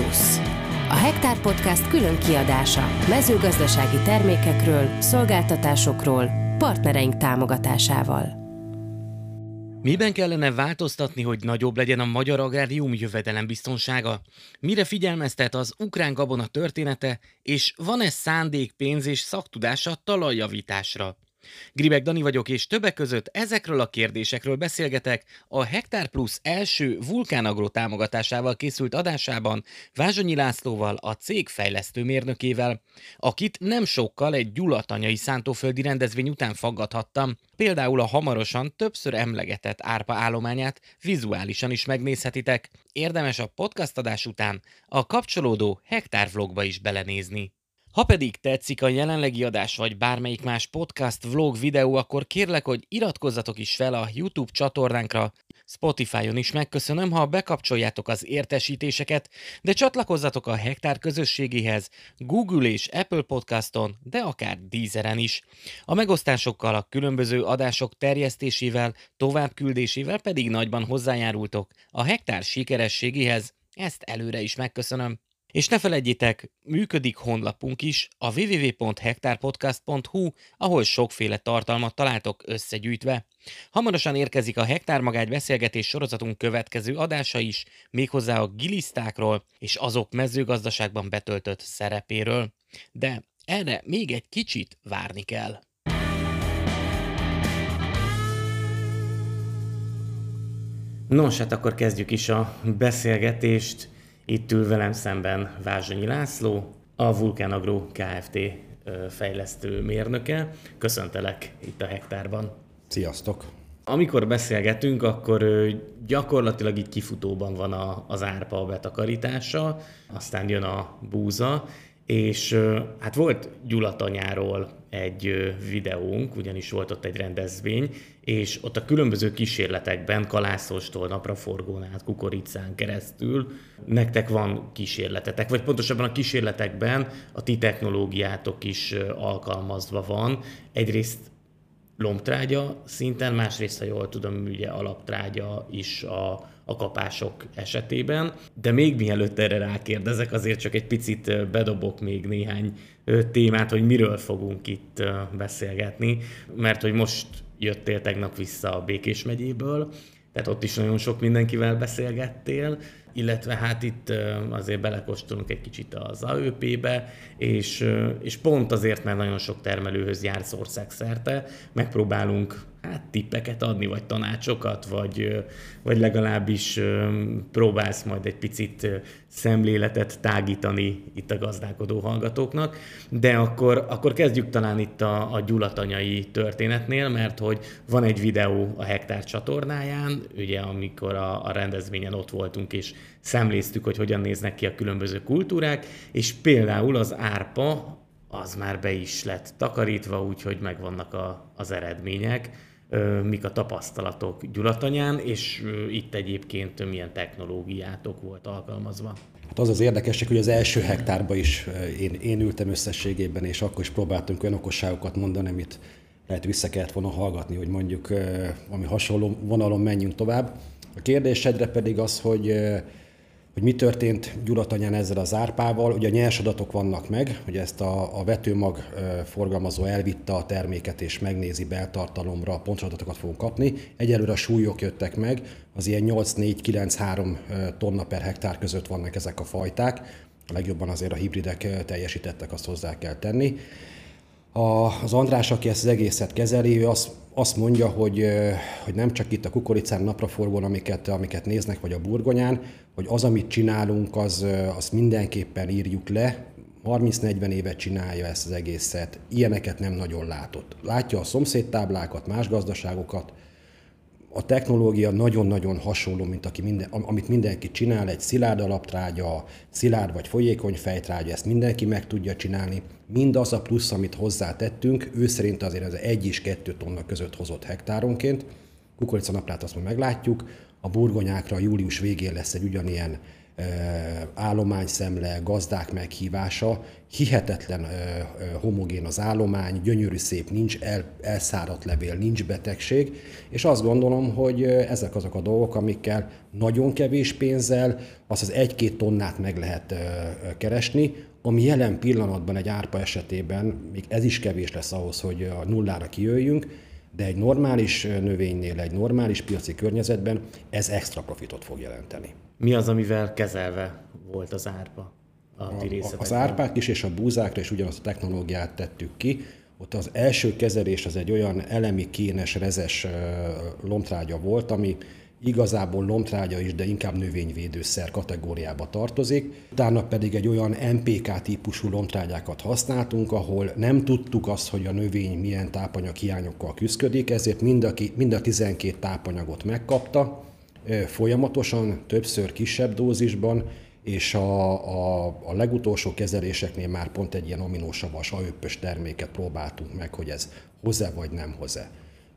Plusz. A Hektár Podcast külön kiadása mezőgazdasági termékekről, szolgáltatásokról, partnereink támogatásával. Miben kellene változtatni, hogy nagyobb legyen a magyar agrárium jövedelem biztonsága? Mire figyelmeztet az ukrán gabona története, és van-e szándék, pénz és szaktudása talajjavításra? Gribek Dani vagyok, és többek között ezekről a kérdésekről beszélgetek a Hektár Plus első vulkánagro támogatásával készült adásában Vázsonyi Lászlóval, a cég fejlesztő mérnökével, akit nem sokkal egy gyulatanyai szántóföldi rendezvény után faggathattam, például a hamarosan többször emlegetett árpa állományát vizuálisan is megnézhetitek. Érdemes a podcast adás után a kapcsolódó Hektár vlogba is belenézni. Ha pedig tetszik a jelenlegi adás vagy bármelyik más podcast, vlog, videó, akkor kérlek, hogy iratkozzatok is fel a YouTube csatornánkra, Spotify-on is megköszönöm, ha bekapcsoljátok az értesítéseket, de csatlakozzatok a Hektár közösségéhez Google és Apple podcaston, de akár Deezeren is. A megosztásokkal, a különböző adások terjesztésével, továbbküldésével pedig nagyban hozzájárultok a Hektár sikerességéhez, ezt előre is megköszönöm. És ne felejtjétek, működik honlapunk is, a www.hektárpodcast.hu, ahol sokféle tartalmat találtok összegyűjtve. Hamarosan érkezik a Hektár Magágy beszélgetés sorozatunk következő adása is, méghozzá a gilisztákról és azok mezőgazdaságban betöltött szerepéről. De erre még egy kicsit várni kell. Nos, hát akkor kezdjük is a beszélgetést. Itt ül velem szemben Vázsonyi László, a Vulkán Agro Kft. fejlesztő mérnöke. Köszöntelek itt a hektárban. Sziasztok! Amikor beszélgetünk, akkor gyakorlatilag itt kifutóban van az árpa betakarítása, aztán jön a búza, és hát volt Gyulatanyáról egy videónk, ugyanis volt ott egy rendezvény, és ott a különböző kísérletekben, kalászostól, napraforgón át, kukoricán keresztül, nektek van kísérletetek, vagy pontosabban a kísérletekben a ti technológiátok is alkalmazva van. Egyrészt lombtrágya szinten, másrészt, ha jól tudom, ugye alaptrágya is a, a kapások esetében. De még mielőtt erre rákérdezek, azért csak egy picit bedobok még néhány témát, hogy miről fogunk itt beszélgetni, mert hogy most jöttél tegnap vissza a Békés megyéből, tehát ott is nagyon sok mindenkivel beszélgettél, illetve hát itt azért belekóstolunk egy kicsit az AÖP-be, és, és pont azért, mert nagyon sok termelőhöz jársz országszerte, megpróbálunk hát tippeket adni, vagy tanácsokat, vagy, vagy legalábbis próbálsz majd egy picit szemléletet tágítani itt a gazdálkodó hallgatóknak. De akkor, akkor kezdjük talán itt a, a gyulatanyai történetnél, mert hogy van egy videó a Hektár csatornáján, ugye amikor a, a rendezvényen ott voltunk, és szemléztük, hogy hogyan néznek ki a különböző kultúrák, és például az árpa az már be is lett takarítva, úgyhogy megvannak a, az eredmények mik a tapasztalatok Gyulatanyán, és itt egyébként milyen technológiátok volt alkalmazva? Hát az az érdekesség, hogy az első hektárban is én, én ültem összességében, és akkor is próbáltunk olyan okosságokat mondani, amit lehet vissza kellett volna hallgatni, hogy mondjuk ami hasonló vonalon menjünk tovább. A kérdésedre pedig az, hogy hogy mi történt Gyulatanyán ezzel az árpával. Ugye a nyers adatok vannak meg, hogy ezt a, a vetőmag forgalmazó elvitte a terméket és megnézi beltartalomra, pontos adatokat fogunk kapni. Egyelőre a súlyok jöttek meg, az ilyen 8-4-9-3 tonna per hektár között vannak ezek a fajták. A legjobban azért a hibridek teljesítettek, azt hozzá kell tenni. A, az András, aki ezt az egészet kezeli, ő azt, azt mondja, hogy, hogy nem csak itt a kukoricán napraforgón, amiket, amiket néznek, vagy a burgonyán, hogy az, amit csinálunk, az, az mindenképpen írjuk le, 30-40 évet csinálja ezt az egészet, ilyeneket nem nagyon látott. Látja a szomszédtáblákat, más gazdaságokat, a technológia nagyon-nagyon hasonló, mint aki minden, amit mindenki csinál, egy szilárd alaptrágya, szilárd vagy folyékony fejtrágya, ezt mindenki meg tudja csinálni. Mindaz a plusz, amit hozzátettünk, ő szerint azért ez egy és kettő tonna között hozott hektáronként. Kukorica naplát azt majd meglátjuk. A burgonyákra július végén lesz egy ugyanilyen állományszemle, gazdák meghívása, hihetetlen homogén az állomány, gyönyörű szép, nincs el, elszáradt levél, nincs betegség, és azt gondolom, hogy ezek azok a dolgok, amikkel nagyon kevés pénzzel azt az egy-két tonnát meg lehet keresni, ami jelen pillanatban egy árpa esetében, még ez is kevés lesz ahhoz, hogy a nullára kijöjjünk, de egy normális növénynél, egy normális piaci környezetben ez extra profitot fog jelenteni. Mi az, amivel kezelve volt az árpa? A, a az árpák is és a búzákra is ugyanazt a technológiát tettük ki. Ott az első kezelés az egy olyan elemi kénes, rezes lombtrágya volt, ami igazából lombtrágya is, de inkább növényvédőszer kategóriába tartozik. Utána pedig egy olyan MPK típusú lombtrágyákat használtunk, ahol nem tudtuk azt, hogy a növény milyen tápanyag hiányokkal küzdik, ezért mind a, mind a 12 tápanyagot megkapta, folyamatosan, többször kisebb dózisban, és a, a, a legutolsó kezeléseknél már pont egy ilyen aminósavas, aöppös terméket próbáltunk meg, hogy ez hozzá vagy nem hozzá.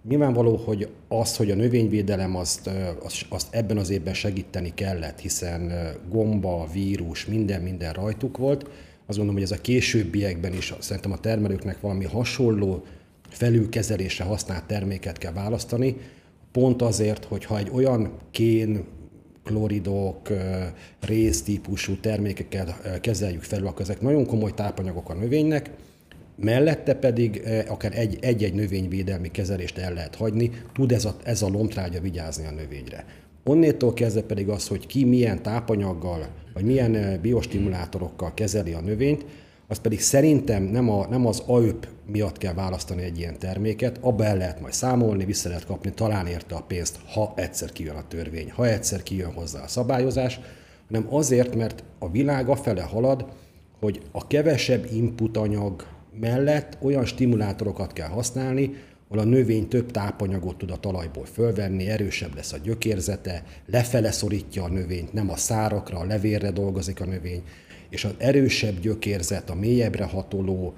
Nyilvánvaló, hogy az, hogy a növényvédelem azt, azt, azt ebben az évben segíteni kellett, hiszen gomba, vírus, minden, minden rajtuk volt. Azt gondolom, hogy ez a későbbiekben is szerintem a termelőknek valami hasonló felülkezelésre használt terméket kell választani, pont azért, hogy ha egy olyan kén, kloridok, típusú termékeket kezeljük fel, akkor ezek nagyon komoly tápanyagok a növénynek, mellette pedig akár egy, egy-egy növényvédelmi kezelést el lehet hagyni, tud ez a, ez a lombtrágya vigyázni a növényre. Onnétól kezdve pedig az, hogy ki milyen tápanyaggal, vagy milyen biostimulátorokkal kezeli a növényt, az pedig szerintem nem, a, nem az AÖP miatt kell választani egy ilyen terméket, abba el lehet majd számolni, vissza lehet kapni, talán érte a pénzt, ha egyszer kijön a törvény, ha egyszer kijön hozzá a szabályozás, hanem azért, mert a világ afele halad, hogy a kevesebb input anyag mellett olyan stimulátorokat kell használni, ahol a növény több tápanyagot tud a talajból fölvenni, erősebb lesz a gyökérzete, lefele szorítja a növényt, nem a szárakra, a levérre dolgozik a növény, és az erősebb gyökérzet, a mélyebbre hatoló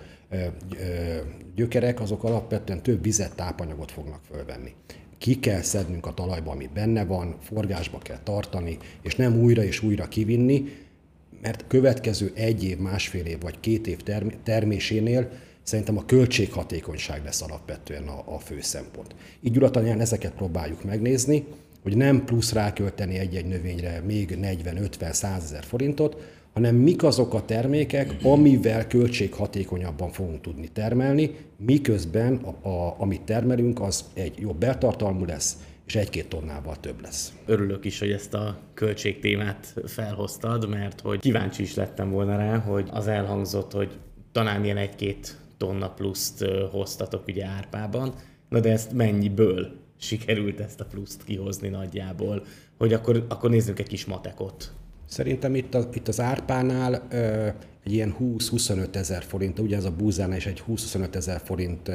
gyökerek, azok alapvetően több vizet, tápanyagot fognak fölvenni. Ki kell szednünk a talajba, ami benne van, forgásba kell tartani, és nem újra és újra kivinni, mert következő egy év, másfél év vagy két év termésénél szerintem a költséghatékonyság lesz alapvetően a, a fő szempont. Így gyulatanyán ezeket próbáljuk megnézni, hogy nem plusz rákölteni egy-egy növényre még 40-50-100 ezer forintot, hanem mik azok a termékek, amivel költséghatékonyabban fogunk tudni termelni, miközben a, a, amit termelünk, az egy jobb beltartalmú lesz, és egy-két tonnával több lesz. Örülök is, hogy ezt a költségtémát felhoztad, mert hogy kíváncsi is lettem volna rá, hogy az elhangzott, hogy talán ilyen egy-két tonna pluszt hoztatok ugye árpában, na de ezt mennyiből sikerült ezt a pluszt kihozni nagyjából, hogy akkor, akkor nézzünk egy kis matekot. Szerintem itt, a, itt az árpánál ö, egy ilyen 20-25 ezer forint, ugye ez a búzánál is egy 20-25 ezer forint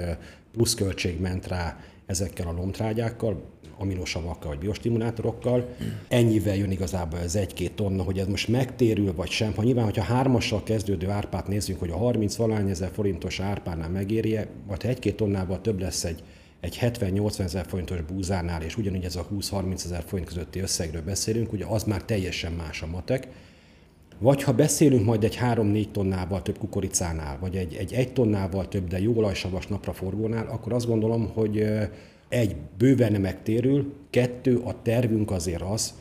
pluszköltség ment rá ezekkel a lombtrágyákkal, aminosavakkal vagy biostimulátorokkal. Ennyivel jön igazából ez egy-két tonna, hogy ez most megtérül vagy sem. Ha nyilván, hogyha hármassal kezdődő árpát nézzünk, hogy a 30 valány ezer forintos árpánál megérje, vagy ha egy-két tonnával több lesz egy egy 70-80 ezer forintos búzánál, és ugyanígy ez a 20-30 ezer forint közötti összegről beszélünk, ugye az már teljesen más a matek. Vagy ha beszélünk majd egy 3-4 tonnával több kukoricánál, vagy egy, egy 1 tonnával több, de jó olajsavas napraforgónál, akkor azt gondolom, hogy egy, bőven nem megtérül, kettő, a tervünk azért az,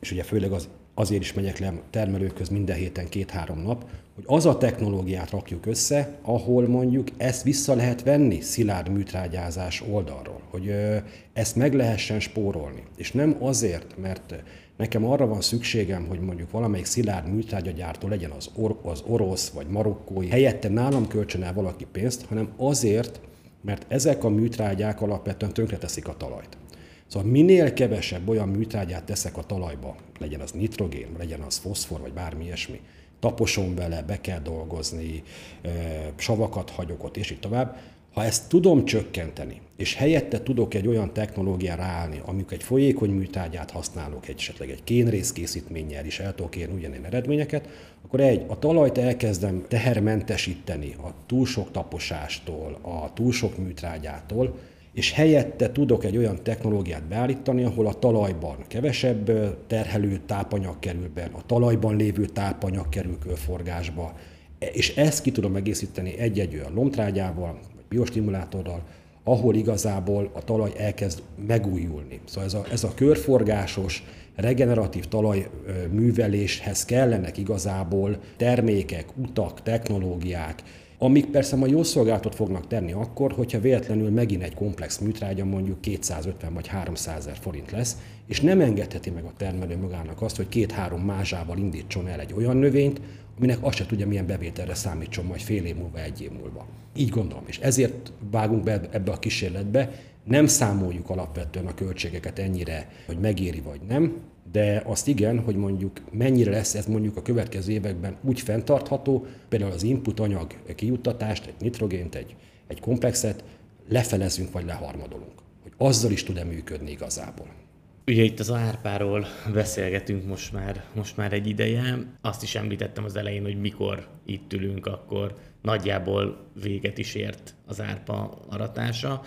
és ugye főleg az, azért is megyek le termelőköz minden héten két-három nap, hogy az a technológiát rakjuk össze, ahol mondjuk ezt vissza lehet venni szilárd műtrágyázás oldalról, hogy ezt meg lehessen spórolni. És nem azért, mert nekem arra van szükségem, hogy mondjuk valamelyik szilárd műtrágyagyártó legyen az, or- az orosz vagy marokkói, helyette nálam kölcsön el valaki pénzt, hanem azért, mert ezek a műtrágyák alapvetően tönkreteszik a talajt. Szóval minél kevesebb olyan műtrágyát teszek a talajba, legyen az nitrogén, legyen az foszfor, vagy bármi ilyesmi, taposom vele, be kell dolgozni, savakat hagyok ott, és így tovább. Ha ezt tudom csökkenteni, és helyette tudok egy olyan technológiára állni, amikor egy folyékony műtárgyát használok, egy, esetleg egy kénrészkészítménnyel is el tudok érni ugyanilyen eredményeket, akkor egy, a talajt elkezdem tehermentesíteni a túl sok taposástól, a túl sok műtrágyától, és helyette tudok egy olyan technológiát beállítani, ahol a talajban kevesebb terhelő tápanyag kerül be, a talajban lévő tápanyag kerül körforgásba, és ezt ki tudom egészíteni egy-egy olyan lomtrágyával, vagy biostimulátorral, ahol igazából a talaj elkezd megújulni. Szóval ez a, ez a körforgásos, regeneratív talajműveléshez kellenek igazából termékek, utak, technológiák, amik persze ma jó szolgáltat fognak tenni akkor, hogyha véletlenül megint egy komplex műtrágya mondjuk 250 vagy 300 ezer forint lesz, és nem engedheti meg a termelő magának azt, hogy két-három mázsával indítson el egy olyan növényt, aminek azt se tudja, milyen bevételre számítson majd fél év múlva, egy év múlva. Így gondolom, és ezért vágunk be ebbe a kísérletbe, nem számoljuk alapvetően a költségeket ennyire, hogy megéri vagy nem, de azt igen, hogy mondjuk mennyire lesz ez mondjuk a következő években úgy fenntartható, például az input anyag kijuttatást, egy nitrogént, egy, egy komplexet lefelezünk vagy leharmadolunk. Hogy azzal is tud-e működni igazából. Ugye itt az árpáról beszélgetünk most már, most már egy ideje. Azt is említettem az elején, hogy mikor itt ülünk, akkor nagyjából véget is ért az árpa aratása.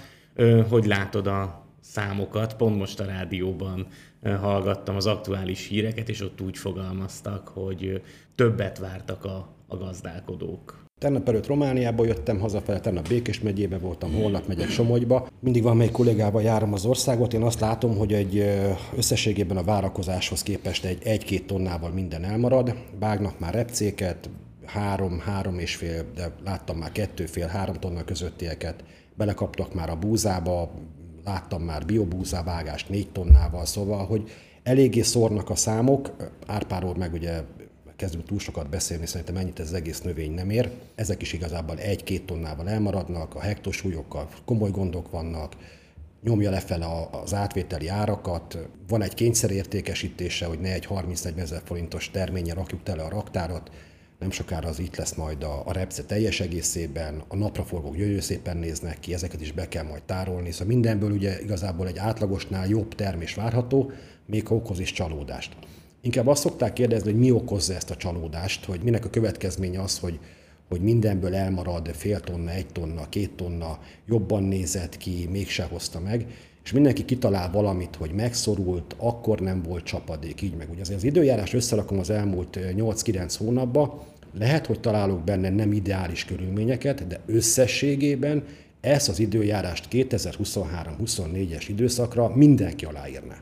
Hogy látod a számokat? Pont most a rádióban hallgattam az aktuális híreket, és ott úgy fogalmaztak, hogy többet vártak a, a gazdálkodók. Tennap előtt Romániába jöttem hazafele, tennap Békés megyébe voltam, holnap megyek Somogyba. Mindig van melyik kollégával járom az országot. Én azt látom, hogy egy összességében a várakozáshoz képest egy egy-két tonnával minden elmarad. Vágnak már repcéket, három, három és fél, de láttam már kettő fél, három tonna közöttieket. Belekaptak már a búzába, láttam már biobúzávágást négy tonnával, szóval, hogy eléggé szórnak a számok, árpáról meg ugye kezdünk túl sokat beszélni, szerintem ennyit ez az egész növény nem ér. Ezek is igazából egy-két tonnával elmaradnak, a hektosúlyokkal komoly gondok vannak, nyomja lefele az átvételi árakat, van egy kényszerértékesítése, hogy ne egy 30-40 ezer forintos terménye rakjuk tele a raktárat, nem sokára az itt lesz majd a, a repce teljes egészében, a napraforgók gyönyörű szépen néznek ki, ezeket is be kell majd tárolni, szóval mindenből ugye igazából egy átlagosnál jobb termés várható, még okoz is csalódást. Inkább azt szokták kérdezni, hogy mi okozza ezt a csalódást, hogy minek a következménye az, hogy, hogy mindenből elmarad fél tonna, egy tonna, két tonna, jobban nézett ki, mégse hozta meg, és mindenki kitalál valamit, hogy megszorult, akkor nem volt csapadék, így meg. Ugye az időjárás összerakom az elmúlt 8-9 hónapban, lehet, hogy találok benne nem ideális körülményeket, de összességében ezt az időjárást 2023-24-es időszakra mindenki aláírná.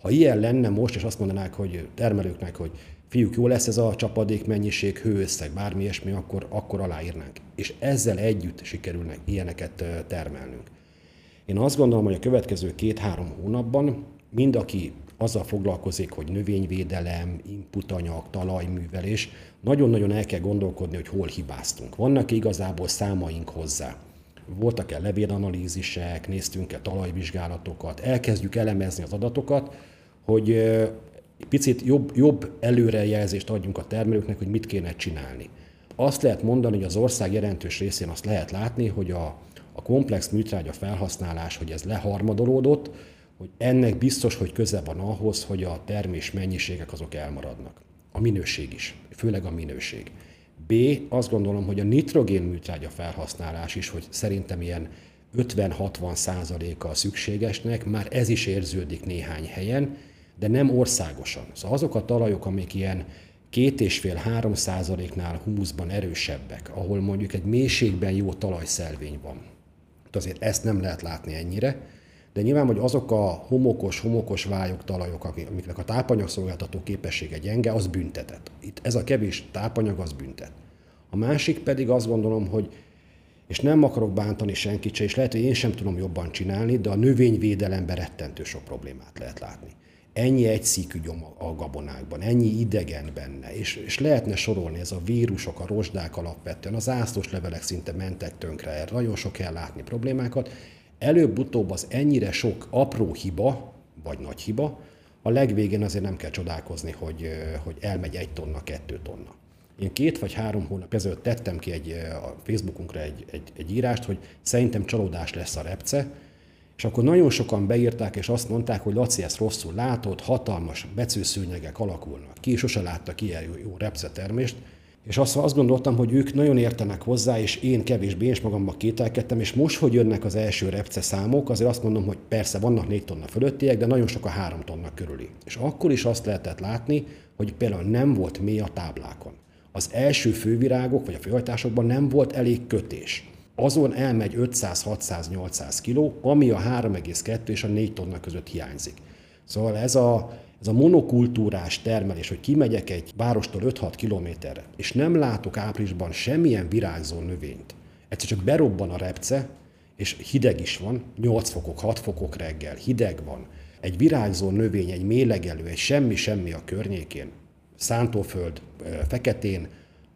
Ha ilyen lenne most, és azt mondanák, hogy termelőknek, hogy fiúk, jó lesz ez a csapadék mennyiség, hőösszeg, bármi ilyesmi, akkor, akkor aláírnánk. És ezzel együtt sikerülnek ilyeneket termelnünk. Én azt gondolom, hogy a következő két-három hónapban mind aki azzal foglalkozik, hogy növényvédelem, inputanyag, talajművelés, nagyon-nagyon el kell gondolkodni, hogy hol hibáztunk. Vannak igazából számaink hozzá. Voltak-e levélanalízisek, néztünk-e talajvizsgálatokat, elkezdjük elemezni az adatokat, hogy picit jobb, jobb előrejelzést adjunk a termelőknek, hogy mit kéne csinálni. Azt lehet mondani, hogy az ország jelentős részén azt lehet látni, hogy a, a komplex műtrágya felhasználás, hogy ez leharmadolódott, hogy ennek biztos, hogy köze van ahhoz, hogy a termés mennyiségek azok elmaradnak. A minőség is, főleg a minőség. B, azt gondolom, hogy a nitrogén műtrágya felhasználás is, hogy szerintem ilyen 50-60 százaléka szükségesnek, már ez is érződik néhány helyen, de nem országosan. Szóval azok a talajok, amik ilyen két és fél három százaléknál humuszban erősebbek, ahol mondjuk egy mélységben jó talajszelvény van. Azért ezt nem lehet látni ennyire, de nyilván, hogy azok a homokos, homokos vályok, talajok, amiknek a tápanyagszolgáltató képessége gyenge, az büntetett. Itt ez a kevés tápanyag, az büntet. A másik pedig azt gondolom, hogy és nem akarok bántani senkit se, és lehet, hogy én sem tudom jobban csinálni, de a növényvédelemben rettentő sok problémát lehet látni. Ennyi egyszíkügyom a gabonákban, ennyi idegen benne, és, és lehetne sorolni ez a vírusok, a rozsdák alapvetően, az ászlós levelek szinte mentek tönkre, erre. Nagyon sok kell látni problémákat, előbb-utóbb az ennyire sok apró hiba, vagy nagy hiba, a legvégén azért nem kell csodálkozni, hogy, hogy elmegy egy tonna, kettő tonna. Én két vagy három hónap ezelőtt tettem ki egy, a Facebookunkra egy, egy, egy írást, hogy szerintem csalódás lesz a repce, és akkor nagyon sokan beírták, és azt mondták, hogy Laci, ezt rosszul látod, hatalmas becőszőnyegek alakulnak ki, sose láttak ilyen jó, jó repcetermést, és azt, azt gondoltam, hogy ők nagyon értenek hozzá, és én kevésbé, és magamban kételkedtem, és most, hogy jönnek az első repce számok, azért azt mondom, hogy persze vannak 4 tonna fölöttiek, de nagyon sok a 3 tonna körüli. És akkor is azt lehetett látni, hogy például nem volt mély a táblákon. Az első fővirágok, vagy a főhajtásokban nem volt elég kötés. Azon elmegy 500-600-800 kg, ami a 3,2 és a 4 tonna között hiányzik. Szóval ez a, ez a monokultúrás termelés, hogy kimegyek egy várostól 5-6 kilométerre, és nem látok áprilisban semmilyen virágzó növényt, egyszer csak berobban a repce, és hideg is van, 8 fokok, 6 fokok reggel, hideg van, egy virágzó növény, egy mélegelő, egy semmi-semmi a környékén, szántóföld, feketén,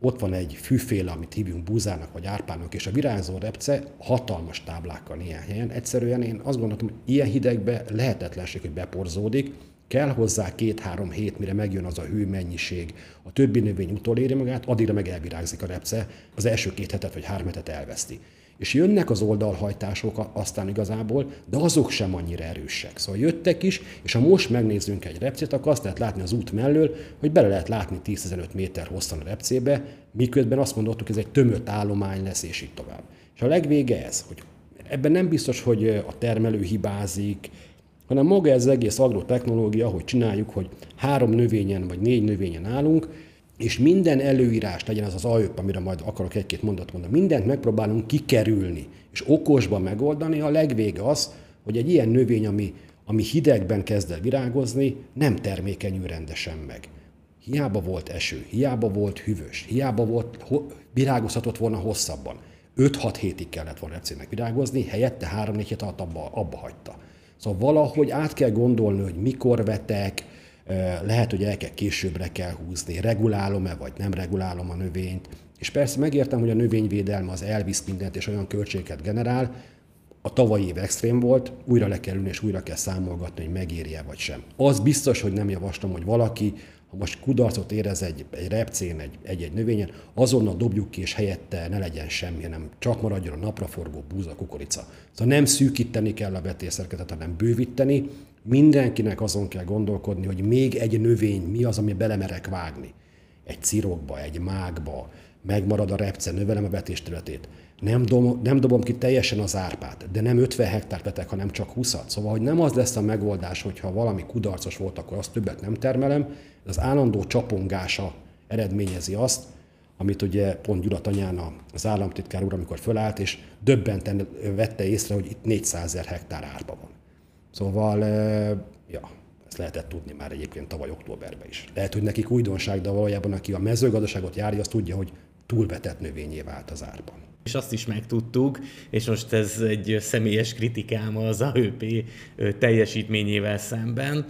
ott van egy fűféle, amit hívunk búzának vagy árpának, és a virágzó repce hatalmas táblákkal ilyen helyen. Egyszerűen én azt gondoltam, hogy ilyen hidegbe lehetetlenség, hogy beporzódik, kell hozzá két-három hét, mire megjön az a hőmennyiség, a többi növény utoléri magát, addigra meg elvirágzik a repce, az első két hetet vagy három hetet elveszti. És jönnek az oldalhajtások aztán igazából, de azok sem annyira erősek. Szóval jöttek is, és ha most megnézzünk egy repcét, akkor azt lehet látni az út mellől, hogy bele lehet látni 10-15 méter hosszan a repcébe, miközben azt mondottuk, ez egy tömött állomány lesz, és így tovább. És a legvége ez, hogy ebben nem biztos, hogy a termelő hibázik, hanem maga ez az egész agrotechnológia, hogy csináljuk, hogy három növényen vagy négy növényen állunk, és minden előírás, legyen az az AÖP, amire majd akarok egy-két mondat mondani, mindent megpróbálunk kikerülni, és okosban megoldani, a legvége az, hogy egy ilyen növény, ami, ami hidegben kezd el virágozni, nem termékenyül rendesen meg. Hiába volt eső, hiába volt hűvös, hiába volt, ho, virágozhatott volna hosszabban. 5-6 hétig kellett volna repcének virágozni, helyette 3-4 hét alatt abba, abba hagyta. Szóval valahogy át kell gondolni, hogy mikor vetek, lehet, hogy el kell későbbre kell húzni, regulálom-e vagy nem regulálom a növényt. És persze megértem, hogy a növényvédelme az elvisz mindent és olyan költségeket generál, a tavalyi év extrém volt, újra le kell ülni és újra kell számolgatni, hogy megéri-e vagy sem. Az biztos, hogy nem javaslom, hogy valaki, ha most kudarcot érez egy, egy repcén, egy, egy-egy növényen, azonnal dobjuk ki, és helyette ne legyen semmi, nem csak maradjon a napraforgó búza, kukorica. Szóval nem szűkíteni kell a vetélszerkezetet, hanem bővíteni, Mindenkinek azon kell gondolkodni, hogy még egy növény mi az, ami belemerek vágni. Egy cirokba, egy mágba, megmarad a repce, növelem a vetésterületét. Nem, dom, nem dobom ki teljesen az árpát, de nem 50 hektár vetek, hanem csak 20 -at. Szóval, hogy nem az lesz a megoldás, hogyha valami kudarcos volt, akkor azt többet nem termelem. Az állandó csapongása eredményezi azt, amit ugye pont Gyula Tanyán az államtitkár úr, amikor fölállt, és döbbenten vette észre, hogy itt 400 ezer hektár árpa van. Szóval, ja, ezt lehetett tudni már egyébként tavaly októberben is. Lehet, hogy nekik újdonság, de valójában aki a mezőgazdaságot járja, az tudja, hogy túlvetett növényé vált az árban. És azt is megtudtuk, és most ez egy személyes kritikám az AÖP teljesítményével szemben,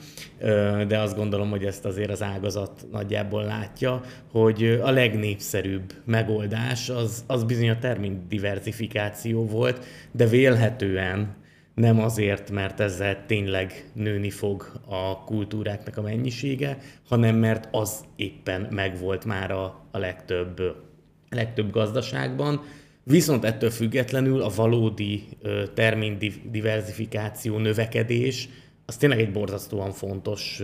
de azt gondolom, hogy ezt azért az ágazat nagyjából látja, hogy a legnépszerűbb megoldás az, az bizony a termin diversifikáció volt, de vélhetően nem azért, mert ezzel tényleg nőni fog a kultúráknak a mennyisége, hanem mert az éppen megvolt már a, a legtöbb, legtöbb gazdaságban. Viszont ettől függetlenül a valódi termény diversifikáció, növekedés, az tényleg egy borzasztóan fontos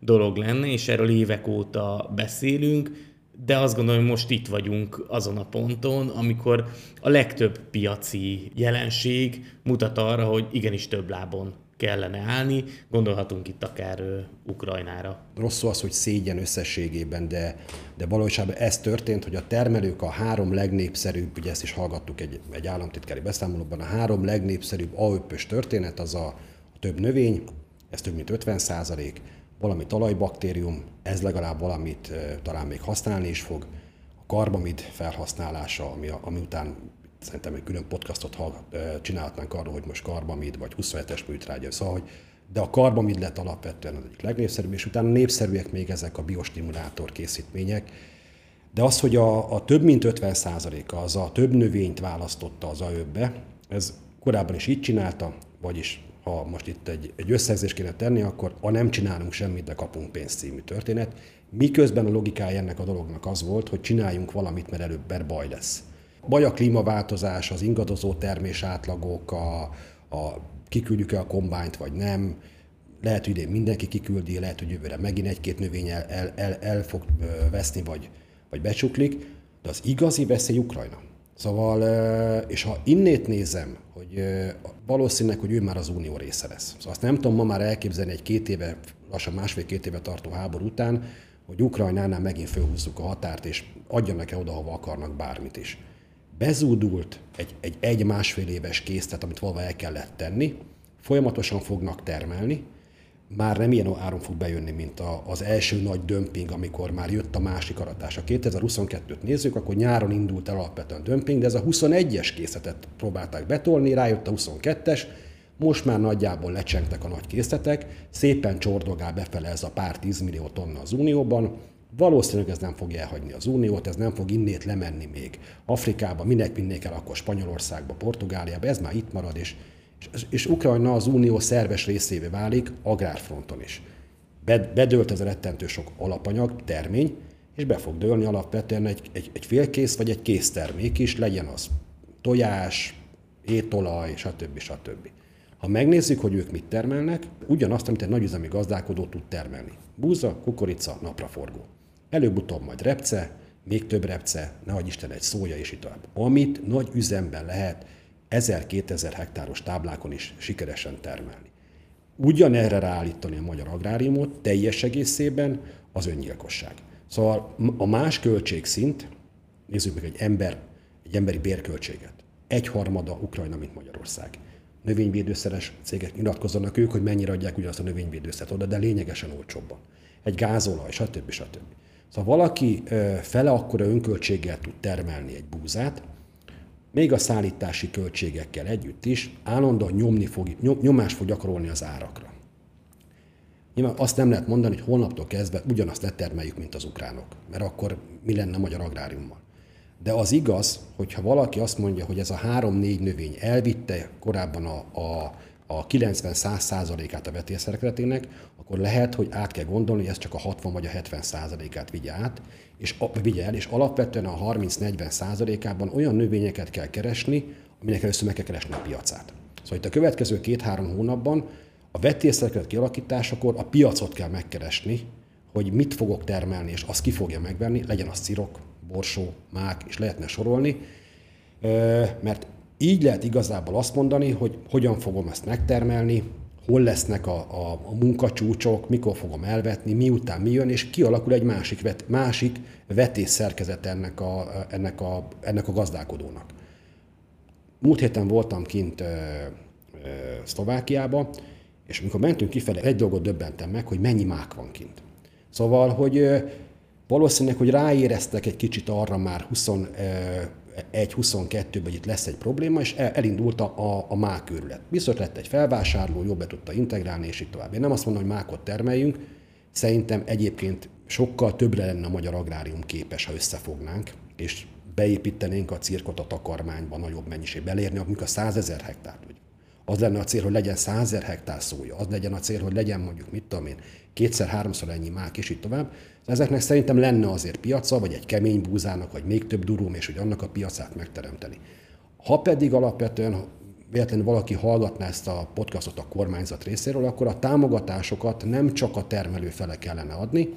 dolog lenne, és erről évek óta beszélünk, de azt gondolom, hogy most itt vagyunk azon a ponton, amikor a legtöbb piaci jelenség mutat arra, hogy igenis több lábon kellene állni. Gondolhatunk itt akár ö, Ukrajnára. Rossz az, hogy szégyen összességében, de, de valójában ez történt, hogy a termelők a három legnépszerűbb, ugye ezt is hallgattuk egy, egy államtitkári beszámolóban, a három legnépszerűbb aöpös történet az a, a több növény, ez több mint 50 százalék, valami talajbaktérium, ez legalább valamit talán még használni is fog. A karbamid felhasználása, ami, ami után szerintem egy külön podcastot csinálhatnánk arról, hogy most karbamid vagy 27-es műtrágya. Szóval, hogy de a karbamid lett alapvetően az egyik legnépszerűbb, és utána népszerűek még ezek a biostimulátor készítmények. De az, hogy a, a több mint 50%-a az a több növényt választotta az AÖB-be, ez korábban is így csinálta, vagyis ha most itt egy, egy összegzést kéne tenni, akkor a nem csinálunk semmit, de kapunk pénzt című történet. Miközben a logikája ennek a dolognak az volt, hogy csináljunk valamit, mert előbb mert baj lesz. Baj a klímaváltozás, az ingadozó termés átlagok, a, a kiküldjük-e a kombányt, vagy nem, lehet, hogy idén mindenki kiküldi, lehet, hogy jövőre megint egy-két növény el, el, el, el fog veszni, vagy, vagy becsuklik. de az igazi veszély Ukrajna. Szóval, és ha innét nézem, hogy valószínűleg, hogy ő már az unió része lesz. Szóval azt nem tudom ma már elképzelni egy két éve, lassan másfél-két éve tartó háború után, hogy Ukrajnánál megint fölhúzzuk a határt, és adjanak-e oda, ha akarnak bármit is. Bezúdult egy, egy egy-másfél éves készlet, amit valahol el kellett tenni, folyamatosan fognak termelni, már nem ilyen áron fog bejönni, mint a, az első nagy dömping, amikor már jött a másik aratás. A 2022-t nézzük, akkor nyáron indult el alapvetően dömping, de ez a 21-es készletet próbálták betolni, rájött a 22-es, most már nagyjából lecsengtek a nagy készletek, szépen csordogál befele ez a pár tízmillió tonna az Unióban, Valószínűleg ez nem fogja elhagyni az Uniót, ez nem fog innét lemenni még Afrikába, minek vinnék el akkor Spanyolországba, Portugáliába, ez már itt marad, és és, Ukrajna az unió szerves részévé válik agrárfronton is. Bedőlt ez a rettentő sok alapanyag, termény, és be fog dőlni alapvetően egy, egy, egy félkész vagy egy kész termék is, legyen az tojás, étolaj, stb. stb. Ha megnézzük, hogy ők mit termelnek, ugyanazt, amit egy nagyüzemi gazdálkodó tud termelni. Búza, kukorica, napraforgó. Előbb-utóbb majd repce, még több repce, nehogy Isten egy szója és így tovább. Amit nagy üzemben lehet 1000-2000 hektáros táblákon is sikeresen termelni. Ugyanerre ráállítani a magyar agráriumot teljes egészében az öngyilkosság. Szóval a más költségszint, nézzük meg egy ember, egy emberi bérköltséget. Egyharmada Ukrajna, mint Magyarország. Növényvédőszeres cégek nyilatkozzanak ők, hogy mennyire adják ugyanazt a növényvédőszert oda, de lényegesen olcsóbban. Egy gázolaj, stb. stb. Szóval valaki fele akkora önköltséggel tud termelni egy búzát, még a szállítási költségekkel együtt is állandóan nyomni fog, nyomást fog gyakorolni az árakra. Nyilván azt nem lehet mondani, hogy holnaptól kezdve ugyanazt letermeljük, mint az ukránok, mert akkor mi lenne a magyar agráriummal. De az igaz, hogyha valaki azt mondja, hogy ez a három-négy növény elvitte korábban a, a a 90-100 százalékát a vetélszerkezetének, akkor lehet, hogy át kell gondolni, hogy ez csak a 60 vagy a 70 százalékát vigye át, és vigye el, és alapvetően a 30-40 százalékában olyan növényeket kell keresni, aminek először meg kell keresni a piacát. Szóval itt a következő két-három hónapban a vetélszerkezet kialakításakor a piacot kell megkeresni, hogy mit fogok termelni, és azt ki fogja megvenni, legyen az cirok, borsó, mák, és lehetne sorolni, mert így lehet igazából azt mondani, hogy hogyan fogom ezt megtermelni, hol lesznek a, a, a munkacsúcsok, mikor fogom elvetni, miután mi jön, és kialakul egy másik, vet, másik vetés szerkezet ennek a, ennek, a, ennek a gazdálkodónak. Múlt héten voltam kint ö, ö, Szlovákiába, és amikor mentünk kifele, egy dolgot döbbentem meg, hogy mennyi mák van kint. Szóval, hogy ö, valószínűleg, hogy ráéreztek egy kicsit arra már 20, 1-22-ben, hogy itt lesz egy probléma, és elindult a, a, mák őrület. Biztos lett egy felvásárló, jobb be tudta integrálni, és így tovább. Én nem azt mondom, hogy mákot termeljünk, szerintem egyébként sokkal többre lenne a magyar agrárium képes, ha összefognánk, és beépítenénk a cirkot a takarmányba nagyobb mennyiségben, elérni a 100 ezer hektárt. Vagy az lenne a cél, hogy legyen 100 ezer hektár szója, az legyen a cél, hogy legyen mondjuk, mit tudom én, kétszer-háromszor ennyi mák, és így tovább. Ezeknek szerintem lenne azért piaca, vagy egy kemény búzának, vagy még több durum, és hogy annak a piacát megteremteni. Ha pedig alapvetően véletlenül valaki hallgatná ezt a podcastot a kormányzat részéről, akkor a támogatásokat nem csak a termelő fele kellene adni,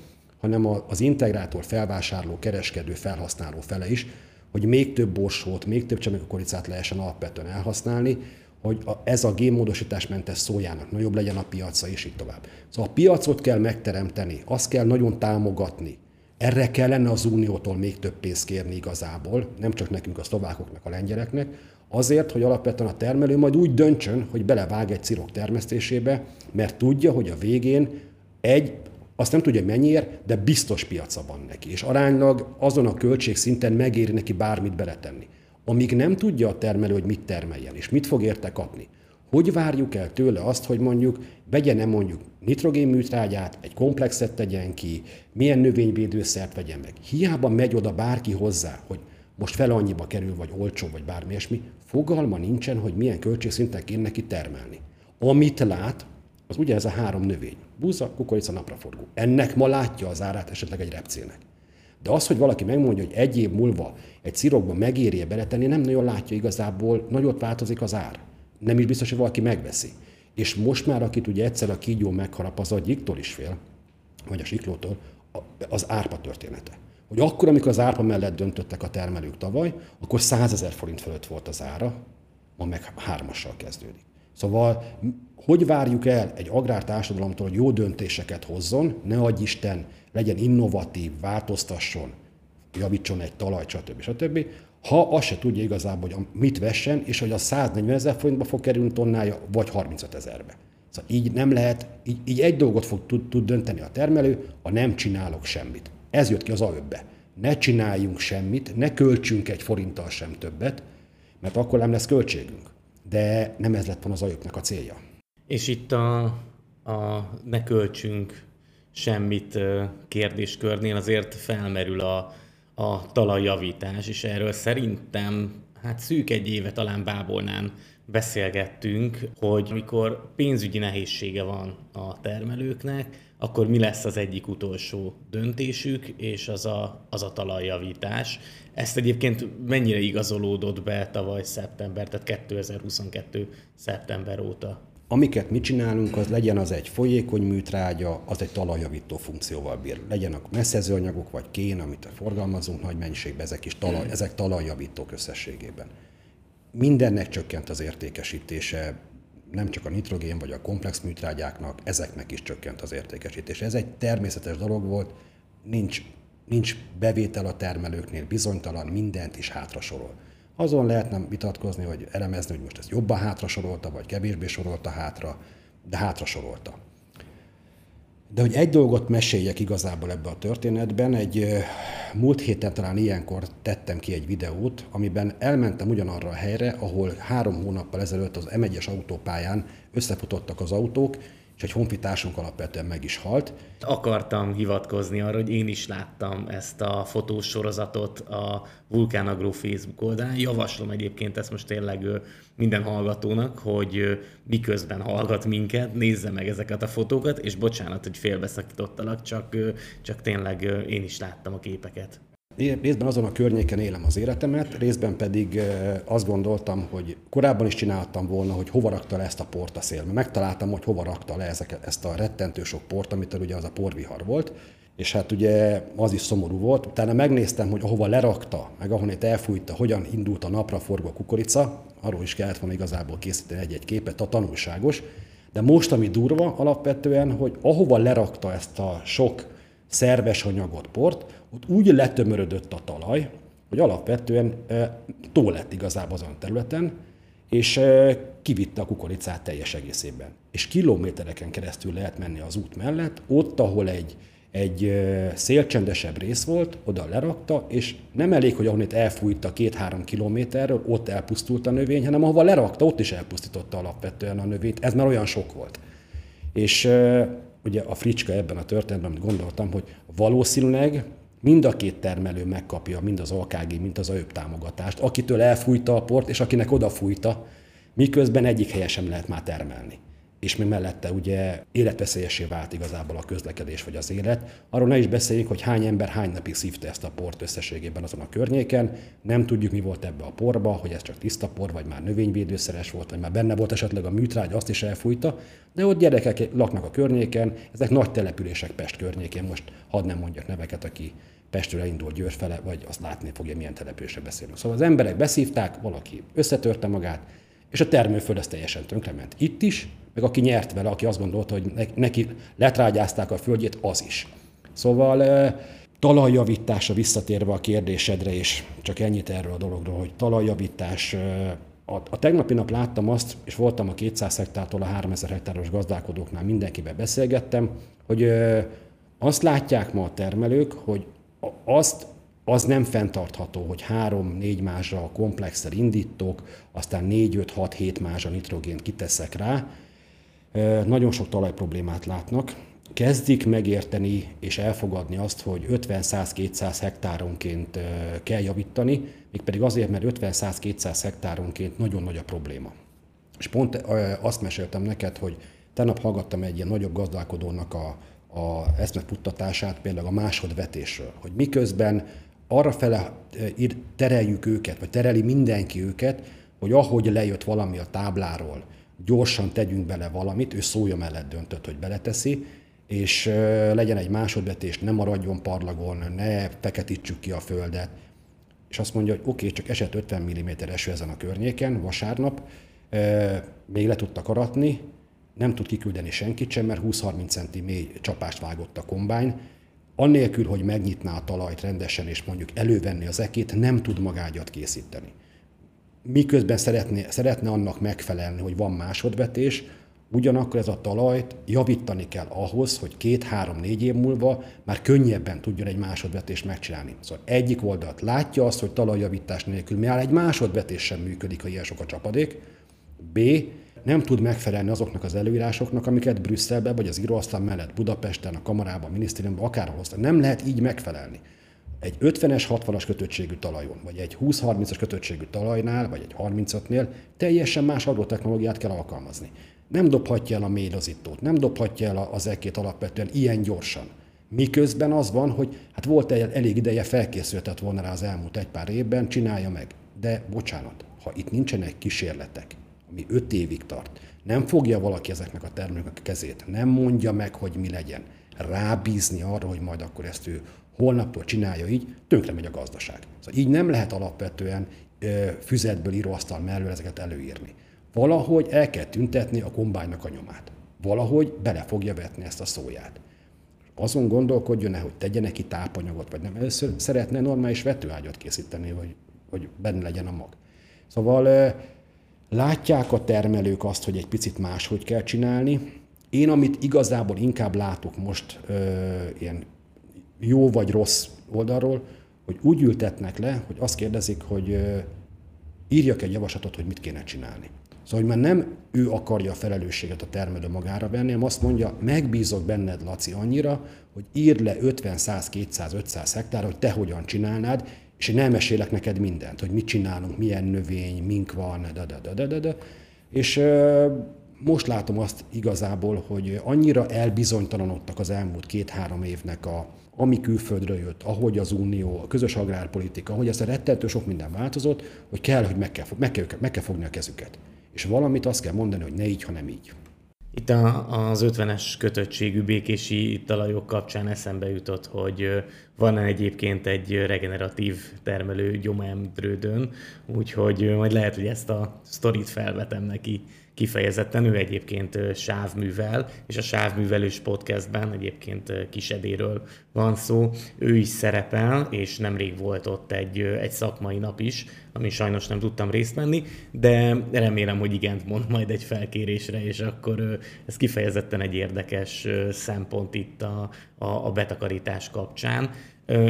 hanem az integrátor, felvásárló, kereskedő, felhasználó fele is, hogy még több borsót, még több csemegekukoricát lehessen alapvetően elhasználni, hogy ez a génmódosításmentes szójának nagyobb legyen a piaca, és így tovább. Szóval a piacot kell megteremteni, azt kell nagyon támogatni. Erre kellene az Uniótól még több pénzt kérni igazából, nem csak nekünk, a szlovákoknak, a lengyeleknek, azért, hogy alapvetően a termelő majd úgy döntsön, hogy belevág egy cirok termesztésébe, mert tudja, hogy a végén egy, azt nem tudja mennyiért, de biztos piaca van neki, és aránylag azon a költségszinten megéri neki bármit beletenni amíg nem tudja a termelő, hogy mit termeljen, és mit fog érte kapni. Hogy várjuk el tőle azt, hogy mondjuk vegyen-e mondjuk nitrogénműtrágyát, egy komplexet tegyen ki, milyen növényvédőszert vegyen meg. Hiába megy oda bárki hozzá, hogy most fel annyiba kerül, vagy olcsó, vagy bármi ilyesmi, fogalma nincsen, hogy milyen költségszinten kéne neki termelni. Amit lát, az ugye ez a három növény. Búza, kukorica, napraforgó. Ennek ma látja az árát esetleg egy repcének. De az, hogy valaki megmondja, hogy egy év múlva egy szirokba megéri beletenni, nem nagyon látja igazából, nagyot változik az ár. Nem is biztos, hogy valaki megveszi. És most már, akit ugye egyszer a kígyó megharap, az agyiktól is fél, vagy a siklótól, az árpa története. hogy akkor, amikor az árpa mellett döntöttek a termelők tavaly, akkor 100 ezer forint fölött volt az ára, ma meg hármassal kezdődik. Szóval hogy várjuk el egy agrártársadalomtól, hogy jó döntéseket hozzon, ne adj Isten, legyen innovatív, változtasson, javítson egy talajt, stb. stb. Ha azt se tudja igazából, hogy mit vessen, és hogy a 140 ezer forintba fog kerülni tonnája, vagy 35 ezerbe. Szóval így nem lehet, így, így egy dolgot fog tud, tud dönteni a termelő, ha nem csinálok semmit. Ez jött ki az AÖB-be. Ne csináljunk semmit, ne költsünk egy forinttal sem többet, mert akkor nem lesz költségünk. De nem ez lett volna az AÖB-nek a célja. És itt a, a ne költsünk semmit kérdéskörnél azért felmerül a, a talajjavítás, és erről szerintem hát szűk egy éve talán Bábolnán beszélgettünk, hogy amikor pénzügyi nehézsége van a termelőknek, akkor mi lesz az egyik utolsó döntésük, és az a, az a talajjavítás. Ezt egyébként mennyire igazolódott be tavaly szeptember, tehát 2022. szeptember óta? Amiket mi csinálunk, az legyen az egy folyékony műtrágya, az egy talajjavító funkcióval bír. Legyenek messzezőanyagok vagy kén, amit forgalmazunk nagy mennyiségben, ezek is talaj, ezek talajjavítók összességében. Mindennek csökkent az értékesítése, nem csak a nitrogén vagy a komplex műtrágyáknak, ezeknek is csökkent az értékesítése. Ez egy természetes dolog volt, nincs, nincs bevétel a termelőknél, bizonytalan, mindent is hátra sorol. Azon lehetne vitatkozni, vagy elemezni, hogy most ezt jobban hátra sorolta, vagy kevésbé sorolta hátra, de hátra sorolta. De hogy egy dolgot meséljek igazából ebbe a történetben, egy múlt héten talán ilyenkor tettem ki egy videót, amiben elmentem ugyanarra a helyre, ahol három hónappal ezelőtt az M1-es autópályán összefutottak az autók, és egy honfitársunk alapvetően meg is halt. Akartam hivatkozni arra, hogy én is láttam ezt a fotósorozatot a Vulkán Agro Facebook oldalán. Javaslom egyébként ezt most tényleg minden hallgatónak, hogy miközben hallgat minket, nézze meg ezeket a fotókat, és bocsánat, hogy félbeszakítottalak, csak, csak tényleg én is láttam a képeket. Részben azon a környéken élem az életemet, részben pedig azt gondoltam, hogy korábban is csináltam volna, hogy hova rakta le ezt a port a szél. Megtaláltam, hogy hova rakta le ezeket, ezt a rettentő sok port, amit ugye az a porvihar volt, és hát ugye az is szomorú volt. Utána megnéztem, hogy ahova lerakta, meg ahonnét elfújta, hogyan indult a napra forgó kukorica, arról is kellett volna igazából készíteni egy-egy képet, a tanulságos. De most, ami durva alapvetően, hogy ahova lerakta ezt a sok szerves anyagot, port, ott úgy letömörödött a talaj, hogy alapvetően tó lett igazából azon a területen, és kivitte a kukoricát teljes egészében. És kilométereken keresztül lehet menni az út mellett, ott, ahol egy, egy szélcsendesebb rész volt, oda lerakta, és nem elég, hogy ahonnét elfújta két-három kilométerről, ott elpusztult a növény, hanem ahova lerakta, ott is elpusztította alapvetően a növényt. Ez már olyan sok volt. És ugye a fricska ebben a történetben, amit gondoltam, hogy valószínűleg mind a két termelő megkapja mind az OKG, mind az AÖP támogatást, akitől elfújta a port, és akinek odafújta, miközben egyik helyen sem lehet már termelni és még mellette ugye életveszélyesé vált igazából a közlekedés vagy az élet. Arról ne is beszéljünk, hogy hány ember hány napig szívta ezt a port összességében azon a környéken. Nem tudjuk, mi volt ebbe a porba, hogy ez csak tiszta por, vagy már növényvédőszeres volt, vagy már benne volt esetleg a műtrágy, azt is elfújta. De ott gyerekek laknak a környéken, ezek nagy települések Pest környékén, most hadd nem mondjak neveket, aki Pestről indul Győr fele, vagy azt látni fogja, milyen településre beszélünk. Szóval az emberek beszívták, valaki összetörte magát, és a termőföld ez teljesen tönkrement. Itt is, meg aki nyert vele, aki azt gondolta, hogy neki letrágyázták a földjét, az is. Szóval talajjavítása visszatérve a kérdésedre, és csak ennyit erről a dologról, hogy talajjavítás, a, a tegnapi nap láttam azt, és voltam a 200 hektártól a 3000 hektáros gazdálkodóknál, mindenkivel beszélgettem, hogy azt látják ma a termelők, hogy azt az nem fenntartható, hogy 3-4 mázsa komplexer indítok, aztán 4-5-6-7 mázsa nitrogént kiteszek rá. Nagyon sok talajproblémát látnak. Kezdik megérteni és elfogadni azt, hogy 50-100-200 hektáronként kell javítani, mégpedig azért, mert 50-100-200 hektáronként nagyon nagy a probléma. És pont azt meséltem neked, hogy tegnap hallgattam egy ilyen nagyobb gazdálkodónak a, a eszmefuttatását, például a másodvetésről, hogy miközben arra fele tereljük őket, vagy tereli mindenki őket, hogy ahogy lejött valami a tábláról, gyorsan tegyünk bele valamit, ő szója mellett döntött, hogy beleteszi, és legyen egy másodvetés, ne maradjon parlagon, ne feketítsük ki a földet. És azt mondja, hogy oké, okay, csak esett 50 mm eső ezen a környéken, vasárnap, még le tudtak aratni, nem tud kiküldeni senkit sem, mert 20-30 centi mély csapást vágott a kombány, annélkül, hogy megnyitná a talajt rendesen, és mondjuk elővenni az ekét, nem tud magágyat készíteni. Miközben szeretne, szeretne annak megfelelni, hogy van másodvetés, ugyanakkor ez a talajt javítani kell ahhoz, hogy két-három-négy év múlva már könnyebben tudjon egy másodvetést megcsinálni. Szóval egyik oldalt látja azt, hogy talajjavítás nélkül áll egy másodvetés sem működik, ha ilyen sok a csapadék, B nem tud megfelelni azoknak az előírásoknak, amiket Brüsszelbe vagy az íróasztal mellett Budapesten, a kamarában, a minisztériumban, akárhol hoztak. Nem lehet így megfelelni. Egy 50-es, 60-as kötöttségű talajon, vagy egy 20-30-as kötöttségű talajnál, vagy egy 35-nél teljesen más agrotechnológiát kell alkalmazni. Nem dobhatja el a mélozítót, nem dobhatja el az ekét alapvetően ilyen gyorsan. Miközben az van, hogy hát volt elég ideje felkészültet volna rá az elmúlt egy pár évben, csinálja meg. De bocsánat, ha itt nincsenek kísérletek, ami öt évig tart, nem fogja valaki ezeknek a termelőknek kezét, nem mondja meg, hogy mi legyen, rábízni arra, hogy majd akkor ezt ő holnaptól csinálja így, tönkre megy a gazdaság. Szóval így nem lehet alapvetően füzetből íróasztal mellől ezeket előírni. Valahogy el kell tüntetni a kombánynak a nyomát. Valahogy bele fogja vetni ezt a szóját. Azon gondolkodjon-e, hogy tegye neki tápanyagot, vagy nem. Először szeretne normális vetőágyat készíteni, hogy, hogy benne legyen a mag. Szóval Látják a termelők azt, hogy egy picit máshogy kell csinálni. Én, amit igazából inkább látok most ö, ilyen jó vagy rossz oldalról, hogy úgy ültetnek le, hogy azt kérdezik, hogy ö, írjak egy javaslatot, hogy mit kéne csinálni. Szóval, hogy már nem ő akarja a felelősséget a termelő magára venni, hanem azt mondja, megbízok benned, Laci, annyira, hogy írd le 50, 100, 200, 500 hektár, hogy te hogyan csinálnád, és én elmesélek neked mindent, hogy mit csinálunk, milyen növény, mink van, de, de, de, de, de, de. És most látom azt igazából, hogy annyira elbizonytalanodtak az elmúlt két-három évnek a, ami külföldről jött, ahogy az unió, a közös agrárpolitika, ahogy ez a rettentő sok minden változott, hogy kell, hogy meg kell, meg kell, meg kell fogni a kezüket. És valamit azt kell mondani, hogy ne így, hanem így. Itt a, az 50-es kötöttségű békési talajok kapcsán eszembe jutott, hogy van egyébként egy regeneratív termelő Gyomemdrődön, úgyhogy majd lehet, hogy ezt a sztorit felvetem neki kifejezetten. Ő egyébként sávművel, és a sávművelős podcastben egyébként Kisedéről van szó. Ő is szerepel, és nemrég volt ott egy, egy szakmai nap is, ami sajnos nem tudtam részt venni, de remélem, hogy igent mond majd egy felkérésre, és akkor ez kifejezetten egy érdekes szempont itt a, a, a betakarítás kapcsán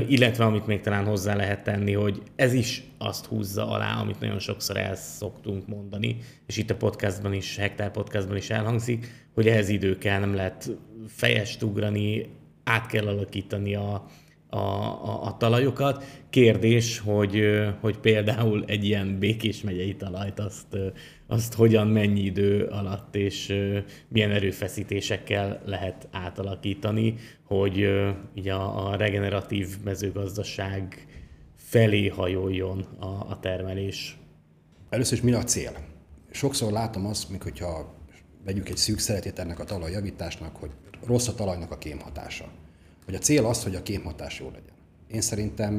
illetve amit még talán hozzá lehet tenni, hogy ez is azt húzza alá, amit nagyon sokszor el szoktunk mondani, és itt a podcastban is, Hektár podcastban is elhangzik, hogy ehhez idő kell, nem lehet fejest ugrani, át kell alakítani a, a, a, a talajokat. Kérdés, hogy, hogy például egy ilyen békés megyei talajt azt, azt hogyan, mennyi idő alatt és milyen erőfeszítésekkel lehet átalakítani, hogy így a, a regeneratív mezőgazdaság felé hajoljon a, a termelés. Először is mi a cél? Sokszor látom azt, mikor hogyha vegyük egy szűk szeretét ennek a talajjavításnak, hogy rossz a talajnak a kémhatása hogy a cél az, hogy a kémhatás jó legyen. Én szerintem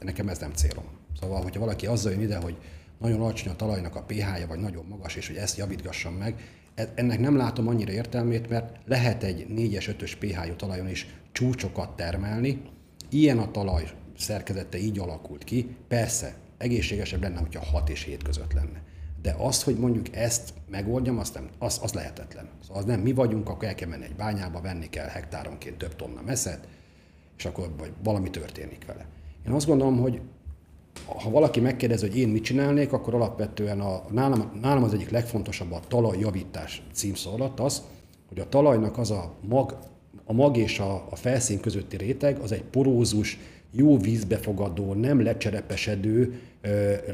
nekem ez nem célom. Szóval, hogyha valaki azzal jön ide, hogy nagyon alacsony a talajnak a pH-ja, vagy nagyon magas, és hogy ezt javítgassam meg, e, ennek nem látom annyira értelmét, mert lehet egy 4-es, 5-ös pH-jú talajon is csúcsokat termelni. Ilyen a talaj szerkezete így alakult ki. Persze, egészségesebb lenne, hogyha 6 és 7 között lenne. De az, hogy mondjuk ezt megoldjam, az, nem, az, az lehetetlen. Szóval az nem mi vagyunk, akkor el kell menni egy bányába, venni kell hektáronként több tonna meszet, és akkor vagy valami történik vele. Én azt gondolom, hogy ha valaki megkérdezi, hogy én mit csinálnék, akkor alapvetően a, nálam, nálam az egyik legfontosabb a talajjavítás címszó az, hogy a talajnak az a mag, a mag és a, a felszín közötti réteg, az egy porózus, jó vízbefogadó, nem lecserepesedő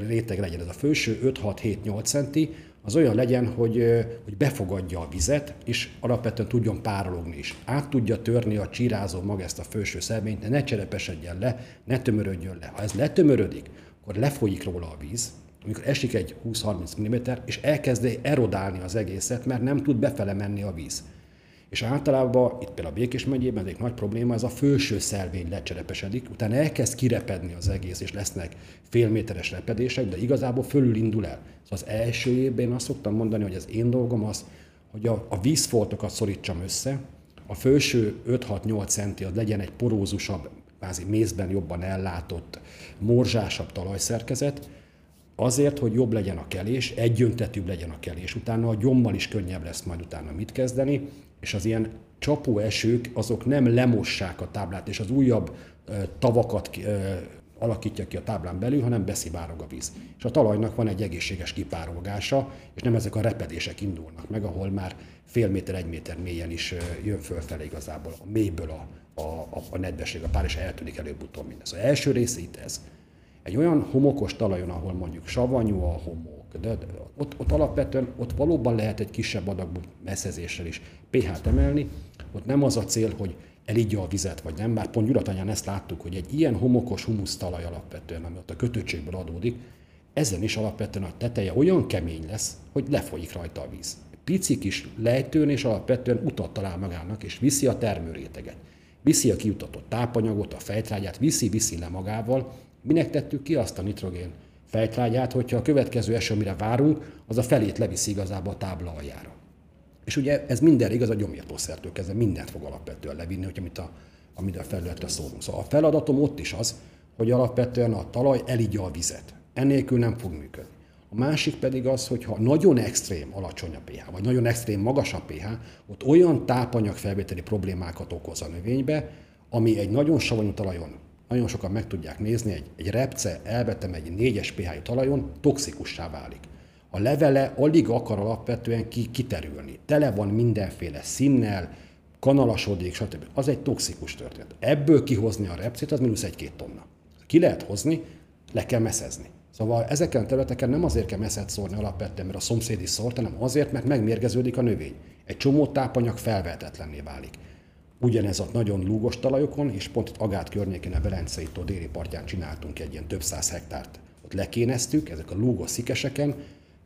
réteg legyen. Ez a felső 5-6-7-8 centi, az olyan legyen, hogy, hogy befogadja a vizet, és alapvetően tudjon párologni is. Át tudja törni a csírázó mag ezt a felső szerményt, de ne cserepesedjen le, ne tömörödjön le. Ha ez letömörödik, akkor lefolyik róla a víz, amikor esik egy 20-30 mm, és elkezdi erodálni az egészet, mert nem tud befele menni a víz. És általában itt például a Békés megyében egy nagy probléma, ez a felső szelvény lecserepesedik, utána elkezd kirepedni az egész, és lesznek félméteres repedések, de igazából fölül indul el. Szóval az első évben én azt szoktam mondani, hogy az én dolgom az, hogy a, a vízfoltokat szorítsam össze, a felső 5-6-8 centi az legyen egy porózusabb, kvázi mézben jobban ellátott, morzsásabb talajszerkezet, azért, hogy jobb legyen a kelés, egyöntetűbb legyen a kelés. Utána a gyommal is könnyebb lesz majd utána mit kezdeni, és az ilyen csapó esők azok nem lemossák a táblát, és az újabb tavakat alakítja ki a táblán belül, hanem beszivárog a víz. És a talajnak van egy egészséges kipárolgása, és nem ezek a repedések indulnak meg, ahol már fél méter, egy méter mélyen is jön fölfele igazából a mélyből a, a, a, a nedvesség, a pár, és eltűnik előbb-utóbb mindez. Az első része itt ez. Egy olyan homokos talajon, ahol mondjuk savanyú a homok, de, ott, ott alapvetően ott valóban lehet egy kisebb adagú messzezéssel is pH-t emelni, ott nem az a cél, hogy elígya a vizet, vagy nem, bár pont Gyuratanyán ezt láttuk, hogy egy ilyen homokos humusztalaj alapvetően, ami ott a kötöttségből adódik, ezen is alapvetően a teteje olyan kemény lesz, hogy lefolyik rajta a víz. Pici kis lejtőn és alapvetően utat talál magának, és viszi a termőréteget. Viszi a kiutatott tápanyagot, a fejtrágyát, viszi-viszi le magával. Minek tettük ki azt a nitrogén fejtrágyát, hogyha a következő eső, amire várunk, az a felét leviszi igazából a tábla aljára. És ugye ez minden igaz a gyomírtószertől kezdve, mindent fog alapvetően levinni, hogy amit a, amit a felületre szólunk. Szóval a feladatom ott is az, hogy alapvetően a talaj elígya a vizet. Ennélkül nem fog működni. A másik pedig az, hogy ha nagyon extrém alacsony a pH, vagy nagyon extrém magas a pH, ott olyan tápanyag felvételi problémákat okoz a növénybe, ami egy nagyon savanyú talajon, nagyon sokan meg tudják nézni, egy, egy repce elvetem egy négyes pH talajon, toxikussá válik. A levele alig akar alapvetően ki, kiterülni. Tele van mindenféle színnel, kanalasodik, stb. Az egy toxikus történet. Ebből kihozni a repcét, az mínusz egy-két tonna. Ki lehet hozni, le kell meszezni. Szóval ezeken a területeken nem azért kell messzet szórni alapvetően, mert a szomszéd is szórt, hanem azért, mert megmérgeződik a növény. Egy csomó tápanyag felvehetetlenné válik. Ugyanez a nagyon lúgos talajokon, és pont itt Agát környékén, a Velencei tó déli partján csináltunk egy ilyen több száz hektárt. Ott lekéneztük, ezek a lúgos szikeseken,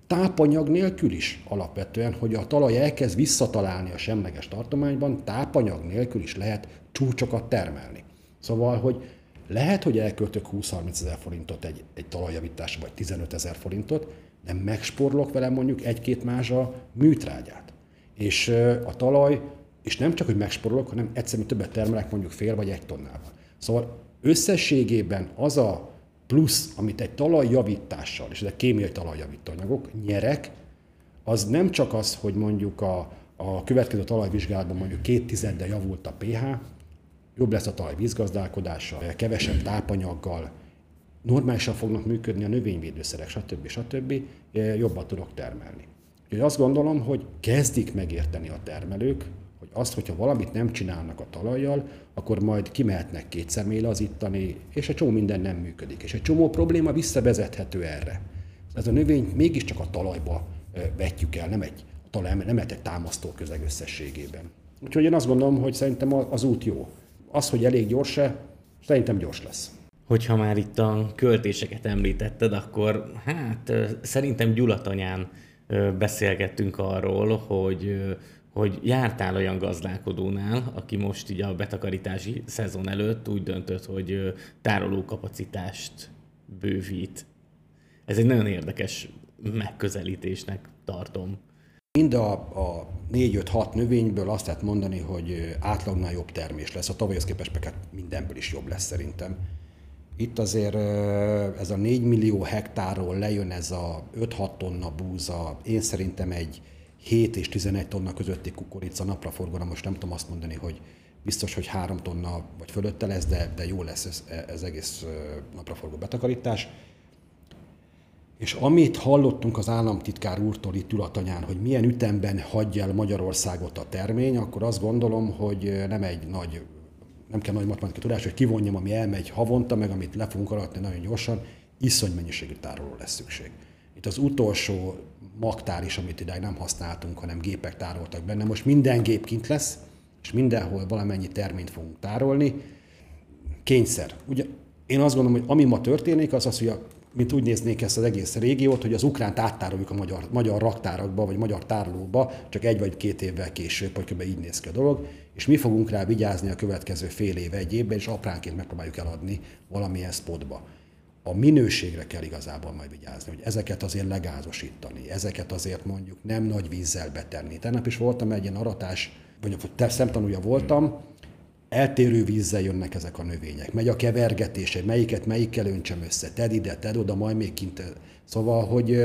tápanyag nélkül is alapvetően, hogy a talaj elkezd visszatalálni a semleges tartományban, tápanyag nélkül is lehet csúcsokat termelni. Szóval, hogy lehet, hogy elköltök 20-30 ezer forintot egy, egy talajjavításra, vagy 15 ezer forintot, de megsporlok vele mondjuk egy-két mázsa műtrágyát. És a talaj, és nem csak, hogy megsporolok, hanem egyszerűen többet termelek mondjuk fél vagy egy tonnával. Szóval összességében az a plusz, amit egy talajjavítással, és ezek kémiai talajjavító anyagok, nyerek, az nem csak az, hogy mondjuk a, a következő talajvizsgálatban mondjuk két tizeddel javult a pH, jobb lesz a talaj vízgazdálkodása, kevesebb tápanyaggal, normálisan fognak működni a növényvédőszerek, stb. stb. jobban tudok termelni. Úgyhogy azt gondolom, hogy kezdik megérteni a termelők, azt, hogyha valamit nem csinálnak a talajjal, akkor majd kimehetnek két személylazítani, és egy csomó minden nem működik. És egy csomó probléma visszavezethető erre. Ez a növény mégiscsak a talajba vetjük el, nem egy, a talaj, nem egy támasztó közeg összességében. Úgyhogy én azt gondolom, hogy szerintem az út jó. Az, hogy elég gyors-e, szerintem gyors lesz. Hogyha már itt a költéseket említetted, akkor hát szerintem Gyulatanyán beszélgettünk arról, hogy hogy jártál olyan gazdálkodónál, aki most így a betakarítási szezon előtt úgy döntött, hogy tárolókapacitást bővít. Ez egy nagyon érdekes megközelítésnek tartom. Mind a, a 4-5-6 növényből azt lehet mondani, hogy átlagnál jobb termés lesz. A tavalyhoz képest meg hát mindenből is jobb lesz szerintem. Itt azért ez a 4 millió hektárról lejön ez a 5-6 tonna búza, én szerintem egy 7 és 11 tonna közötti kukorica napraforgóra, most nem tudom azt mondani, hogy biztos, hogy 3 tonna vagy fölötte lesz, de, de jó lesz ez, ez egész napraforgó betakarítás. És amit hallottunk az államtitkár úrtól itt Ülatanyán, hogy milyen ütemben hagyja el Magyarországot a termény, akkor azt gondolom, hogy nem egy nagy, nem kell nagy matematikai tudás, hogy kivonjam, ami elmegy havonta, meg amit le fogunk aratni nagyon gyorsan, iszony mennyiségű tároló lesz szükség. Itt az utolsó magtár is, amit idáig nem használtunk, hanem gépek tároltak benne. Most minden gép kint lesz, és mindenhol valamennyi terményt fogunk tárolni. Kényszer. Ugye én azt gondolom, hogy ami ma történik, az az, hogy a mint úgy néznék ezt az egész régiót, hogy az ukránt áttároljuk a magyar, magyar raktárakba, vagy magyar tárolóba, csak egy vagy két évvel később, hogy kb. így néz ki a dolog, és mi fogunk rá vigyázni a következő fél év, egy évben, és apránként megpróbáljuk eladni valamilyen spotba. A minőségre kell igazából majd vigyázni, hogy ezeket azért legázosítani, ezeket azért mondjuk nem nagy vízzel betenni. Tegnap is voltam egy ilyen aratás, vagy szemtanúja voltam, eltérő vízzel jönnek ezek a növények. Megy a kevergetés, hogy melyiket melyikkel öntsem össze, tedd ide, tedd oda, majd még kint. Szóval, hogy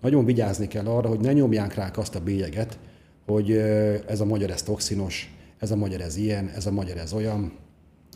nagyon vigyázni kell arra, hogy ne nyomják rá azt a bélyeget, hogy ez a magyar ez toxinos, ez a magyar ez ilyen, ez a magyar ez olyan,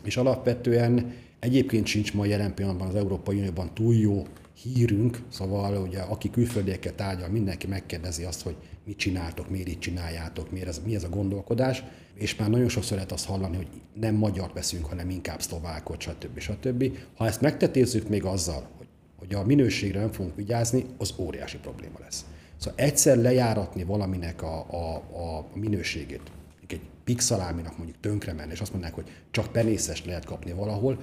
és alapvetően egyébként sincs ma jelen pillanatban az Európai Unióban túl jó hírünk, szóval ugye aki külföldieket tárgyal, mindenki megkérdezi azt, hogy mit csináltok, miért így csináljátok, miért ez, mi ez a gondolkodás, és már nagyon sokszor lehet azt hallani, hogy nem magyar veszünk, hanem inkább szlovákot, stb. stb. Ha ezt megtetézzük még azzal, hogy, hogy a minőségre nem fogunk vigyázni, az óriási probléma lesz. Szóval egyszer lejáratni valaminek a, a, a minőségét, egy pixaláminak mondjuk tönkre menni, és azt mondják, hogy csak penészest lehet kapni valahol,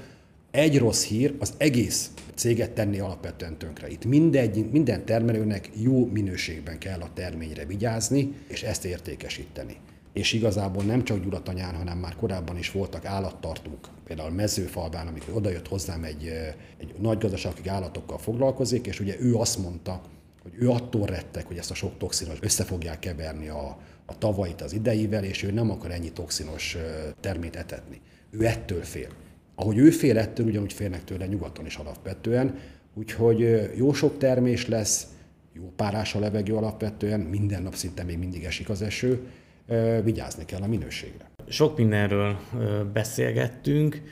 egy rossz hír az egész céget tenni alapvetően tönkre. Itt mindegy, minden termelőnek jó minőségben kell a terményre vigyázni, és ezt értékesíteni. És igazából nem csak Gyulatanyán, hanem már korábban is voltak állattartók, például Mezőfalván, amikor odajött hozzám egy, egy nagy gazdaság, akik állatokkal foglalkozik, és ugye ő azt mondta, hogy ő attól rettek, hogy ezt a sok toxinos össze fogják keverni a, a tavait az ideivel, és ő nem akar ennyi toxinos termét etetni. Ő ettől fél. Ahogy ő fél ettől, ugyanúgy félnek tőle nyugaton is alapvetően, úgyhogy jó sok termés lesz, jó párás a levegő alapvetően, minden nap szinte még mindig esik az eső, vigyázni kell a minőségre. Sok mindenről beszélgettünk,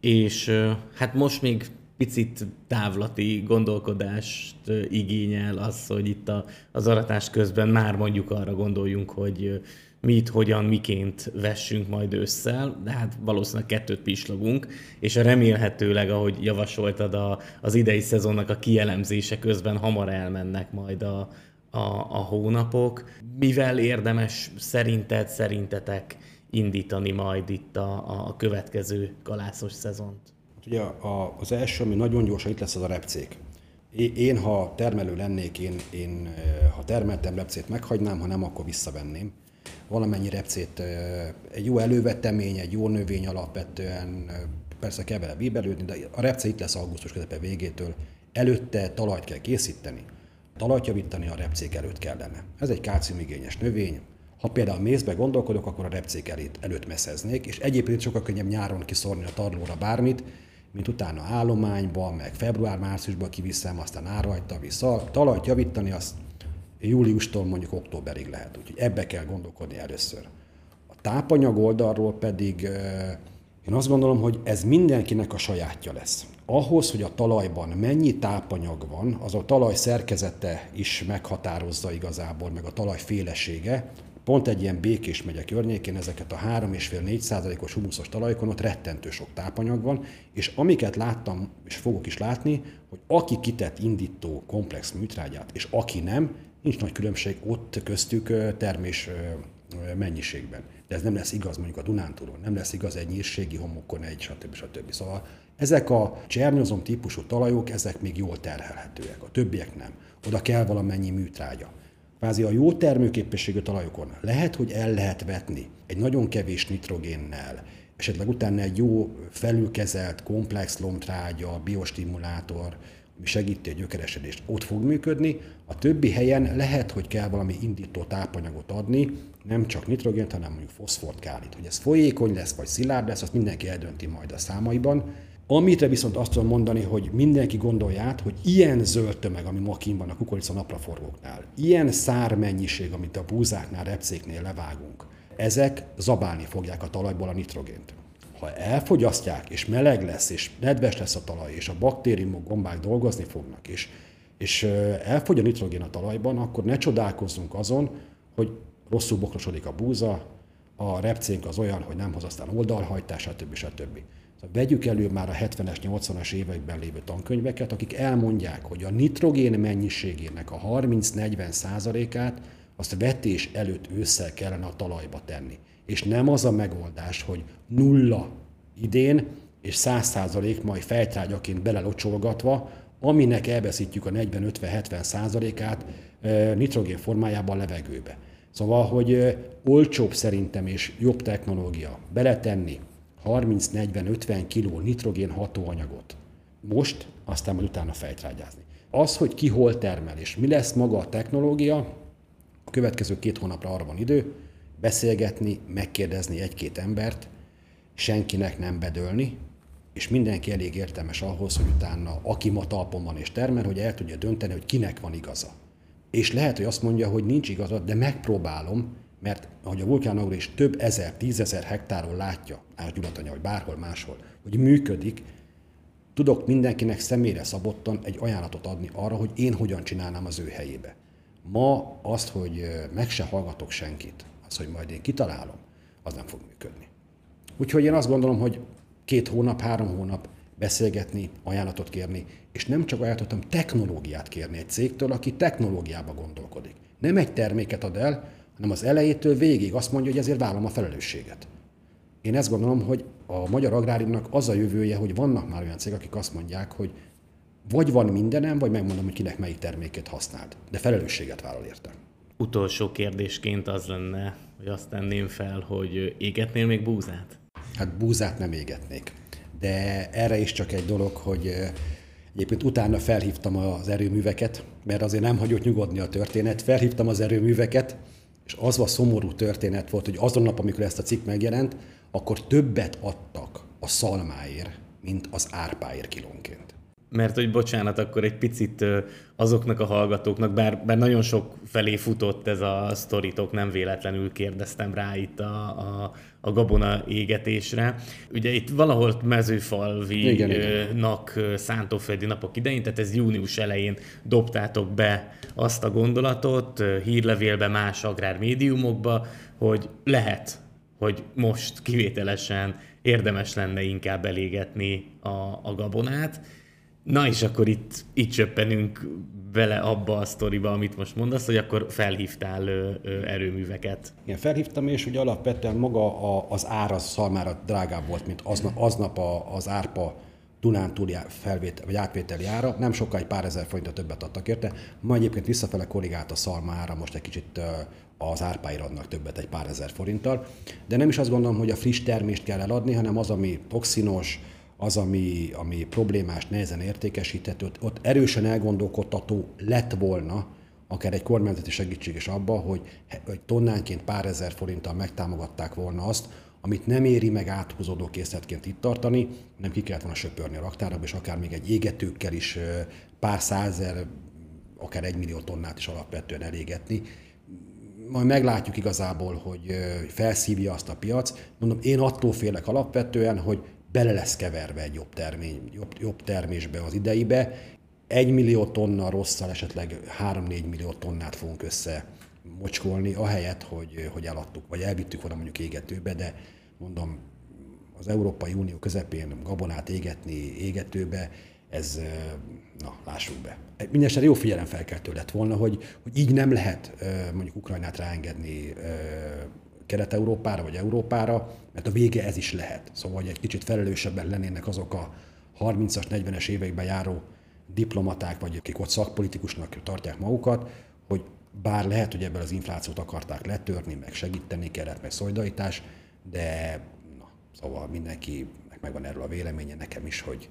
és hát most még picit távlati gondolkodást igényel az, hogy itt az aratás közben már mondjuk arra gondoljunk, hogy mit, hogyan, miként vessünk majd össze, de hát valószínűleg kettőt pislogunk, és remélhetőleg, ahogy javasoltad, a, az idei szezonnak a kielemzése közben hamar elmennek majd a, a, a hónapok. Mivel érdemes szerinted, szerintetek indítani majd itt a, a következő kalászos szezont? Hát ugye a, az első, ami nagyon gyorsan itt lesz, az a repcék. Én, ha termelő lennék, én, én ha termeltem repcét, meghagynám, ha nem, akkor visszavenném valamennyi repcét, egy jó elővetemény, egy jó növény alapvetően, persze kell vele bíbelődni, de a repce itt lesz augusztus közepe végétől. Előtte talajt kell készíteni, talajt javítani a repcék előtt kellene. Ez egy kálciumigényes növény, ha például mézbe gondolkodok, akkor a repcék előtt, előtt messzeznék, és egyébként sokkal könnyebb nyáron kiszorni a tarlóra bármit, mint utána állományba, meg február-márciusban kiviszem, aztán árajta vissza. Talajt javítani, azt júliustól mondjuk októberig lehet. Úgyhogy ebbe kell gondolkodni először. A tápanyag oldalról pedig én azt gondolom, hogy ez mindenkinek a sajátja lesz. Ahhoz, hogy a talajban mennyi tápanyag van, az a talaj szerkezete is meghatározza igazából, meg a talaj félesége. Pont egy ilyen békés megye környékén ezeket a 3,5-4 százalékos humuszos talajokon ott rettentő sok tápanyag van, és amiket láttam, és fogok is látni, hogy aki kitett indító komplex műtrágyát, és aki nem, nincs nagy különbség ott köztük termés mennyiségben. De ez nem lesz igaz mondjuk a Dunántúron, nem lesz igaz egy nyírségi homokon, egy stb. stb. Szóval ezek a csernyozom típusú talajok, ezek még jól terhelhetőek, a többiek nem. Oda kell valamennyi műtrágya. Kvázi a jó termőképességű talajokon lehet, hogy el lehet vetni egy nagyon kevés nitrogénnel, esetleg utána egy jó felülkezelt komplex lomtrágya, biostimulátor, ami segíti a gyökeresedést, ott fog működni. A többi helyen lehet, hogy kell valami indító tápanyagot adni, nem csak nitrogént, hanem mondjuk foszfort kálit. Hogy ez folyékony lesz, vagy szilárd lesz, azt mindenki eldönti majd a számaiban. Amitre viszont azt tudom mondani, hogy mindenki gondolja át, hogy ilyen zöld tömeg, ami ma van a kukorica napraforgóknál, ilyen szármennyiség, amit a búzáknál, repcéknél levágunk, ezek zabálni fogják a talajból a nitrogént ha elfogyasztják, és meleg lesz, és nedves lesz a talaj, és a baktériumok, gombák dolgozni fognak, és, és elfogy a nitrogén a talajban, akkor ne csodálkozzunk azon, hogy rosszul bokrosodik a búza, a repcénk az olyan, hogy nem hoz aztán oldalhajtás, stb. stb. Szóval vegyük elő már a 70-es, 80-as években lévő tankönyveket, akik elmondják, hogy a nitrogén mennyiségének a 30-40 százalékát azt vetés előtt ősszel kellene a talajba tenni és nem az a megoldás, hogy nulla idén, és száz százalék majd fejtrágyaként belelocsolgatva aminek elveszítjük a 40-50-70 százalékát nitrogén formájában levegőbe. Szóval, hogy olcsóbb szerintem és jobb technológia beletenni 30-40-50 kg nitrogén hatóanyagot most, aztán majd utána fejtrágyázni. Az, hogy ki hol termel és mi lesz maga a technológia, a következő két hónapra arra van idő, beszélgetni, megkérdezni egy-két embert, senkinek nem bedőlni, és mindenki elég értelmes ahhoz, hogy utána, aki ma talpon van és termel, hogy el tudja dönteni, hogy kinek van igaza. És lehet, hogy azt mondja, hogy nincs igaza, de megpróbálom, mert ahogy a vulkánagro is több ezer, tízezer hektáron látja, Ásgyulatanya, vagy bárhol máshol, hogy működik, tudok mindenkinek személyre szabottan egy ajánlatot adni arra, hogy én hogyan csinálnám az ő helyébe. Ma azt, hogy meg se hallgatok senkit, az, hogy majd én kitalálom, az nem fog működni. Úgyhogy én azt gondolom, hogy két hónap, három hónap beszélgetni, ajánlatot kérni, és nem csak ajánlatot, hanem technológiát kérni egy cégtől, aki technológiába gondolkodik. Nem egy terméket ad el, hanem az elejétől végig azt mondja, hogy ezért vállalom a felelősséget. Én ezt gondolom, hogy a magyar agráriumnak az a jövője, hogy vannak már olyan cégek, akik azt mondják, hogy vagy van mindenem, vagy megmondom, hogy kinek melyik terméket használd. De felelősséget vállal érte. Utolsó kérdésként az lenne, hogy azt tenném fel, hogy égetnél még búzát? Hát búzát nem égetnék. De erre is csak egy dolog, hogy Egyébként utána felhívtam az erőműveket, mert azért nem hagyott nyugodni a történet. Felhívtam az erőműveket, és az a szomorú történet volt, hogy azon nap, amikor ezt a cikk megjelent, akkor többet adtak a szalmáért, mint az árpáért kilónként mert hogy bocsánat, akkor egy picit azoknak a hallgatóknak, bár, bár nagyon sok felé futott ez a sztoritok, nem véletlenül kérdeztem rá itt a, a, a gabona égetésre. Ugye itt valahol mezőfalvi-nak szántóföldi napok idején, tehát ez június elején dobtátok be azt a gondolatot hírlevélbe, más agrármédiumokba, hogy lehet, hogy most kivételesen érdemes lenne inkább elégetni a, a gabonát, Na és akkor itt, itt csöppenünk vele abba a sztoriba, amit most mondasz, hogy akkor felhívtál ö, ö, erőműveket. Igen, felhívtam, és ugye alapvetően maga a, az ár az szalmára drágább volt, mint aznap, aznap a, az árpa Dunántúli felvét, vagy átvételi ára, nem egy pár ezer forintot többet adtak érte, ma egyébként visszafele korrigált a szalmára, most egy kicsit az árpáira adnak többet egy pár ezer forinttal, de nem is azt gondolom, hogy a friss termést kell eladni, hanem az, ami toxinos, az, ami, ami problémás, nehezen értékesíthető, ott, ott erősen elgondolkodtató lett volna, akár egy kormányzati segítség is abba, hogy, hogy tonnánként pár ezer forinttal megtámogatták volna azt, amit nem éri meg áthúzódó készletként itt tartani, nem ki kellett volna söpörni a raktárabb, és akár még egy égetőkkel is pár százer, akár egy millió tonnát is alapvetően elégetni. Majd meglátjuk igazából, hogy felszívja azt a piac. Mondom, én attól félek alapvetően, hogy bele lesz keverve egy jobb, termény, jobb, jobb termésbe az ideibe. Egy millió tonna rosszal esetleg 3-4 millió tonnát fogunk össze mocskolni, ahelyett, hogy, hogy eladtuk, vagy elvittük volna mondjuk égetőbe, de mondom, az Európai Unió közepén gabonát égetni égetőbe, ez, na, lássuk be. Mindenesetre jó figyelemfelkeltő lett volna, hogy, hogy így nem lehet mondjuk Ukrajnát ráengedni Kelet-Európára vagy Európára, mert a vége ez is lehet. Szóval, hogy egy kicsit felelősebben lennének azok a 30-as, 40-es években járó diplomaták, vagy akik ott szakpolitikusnak tartják magukat, hogy bár lehet, hogy ebből az inflációt akarták letörni, meg segíteni kellett, meg szolidaritás, de na, szóval mindenki megvan erről a véleménye, nekem is, hogy,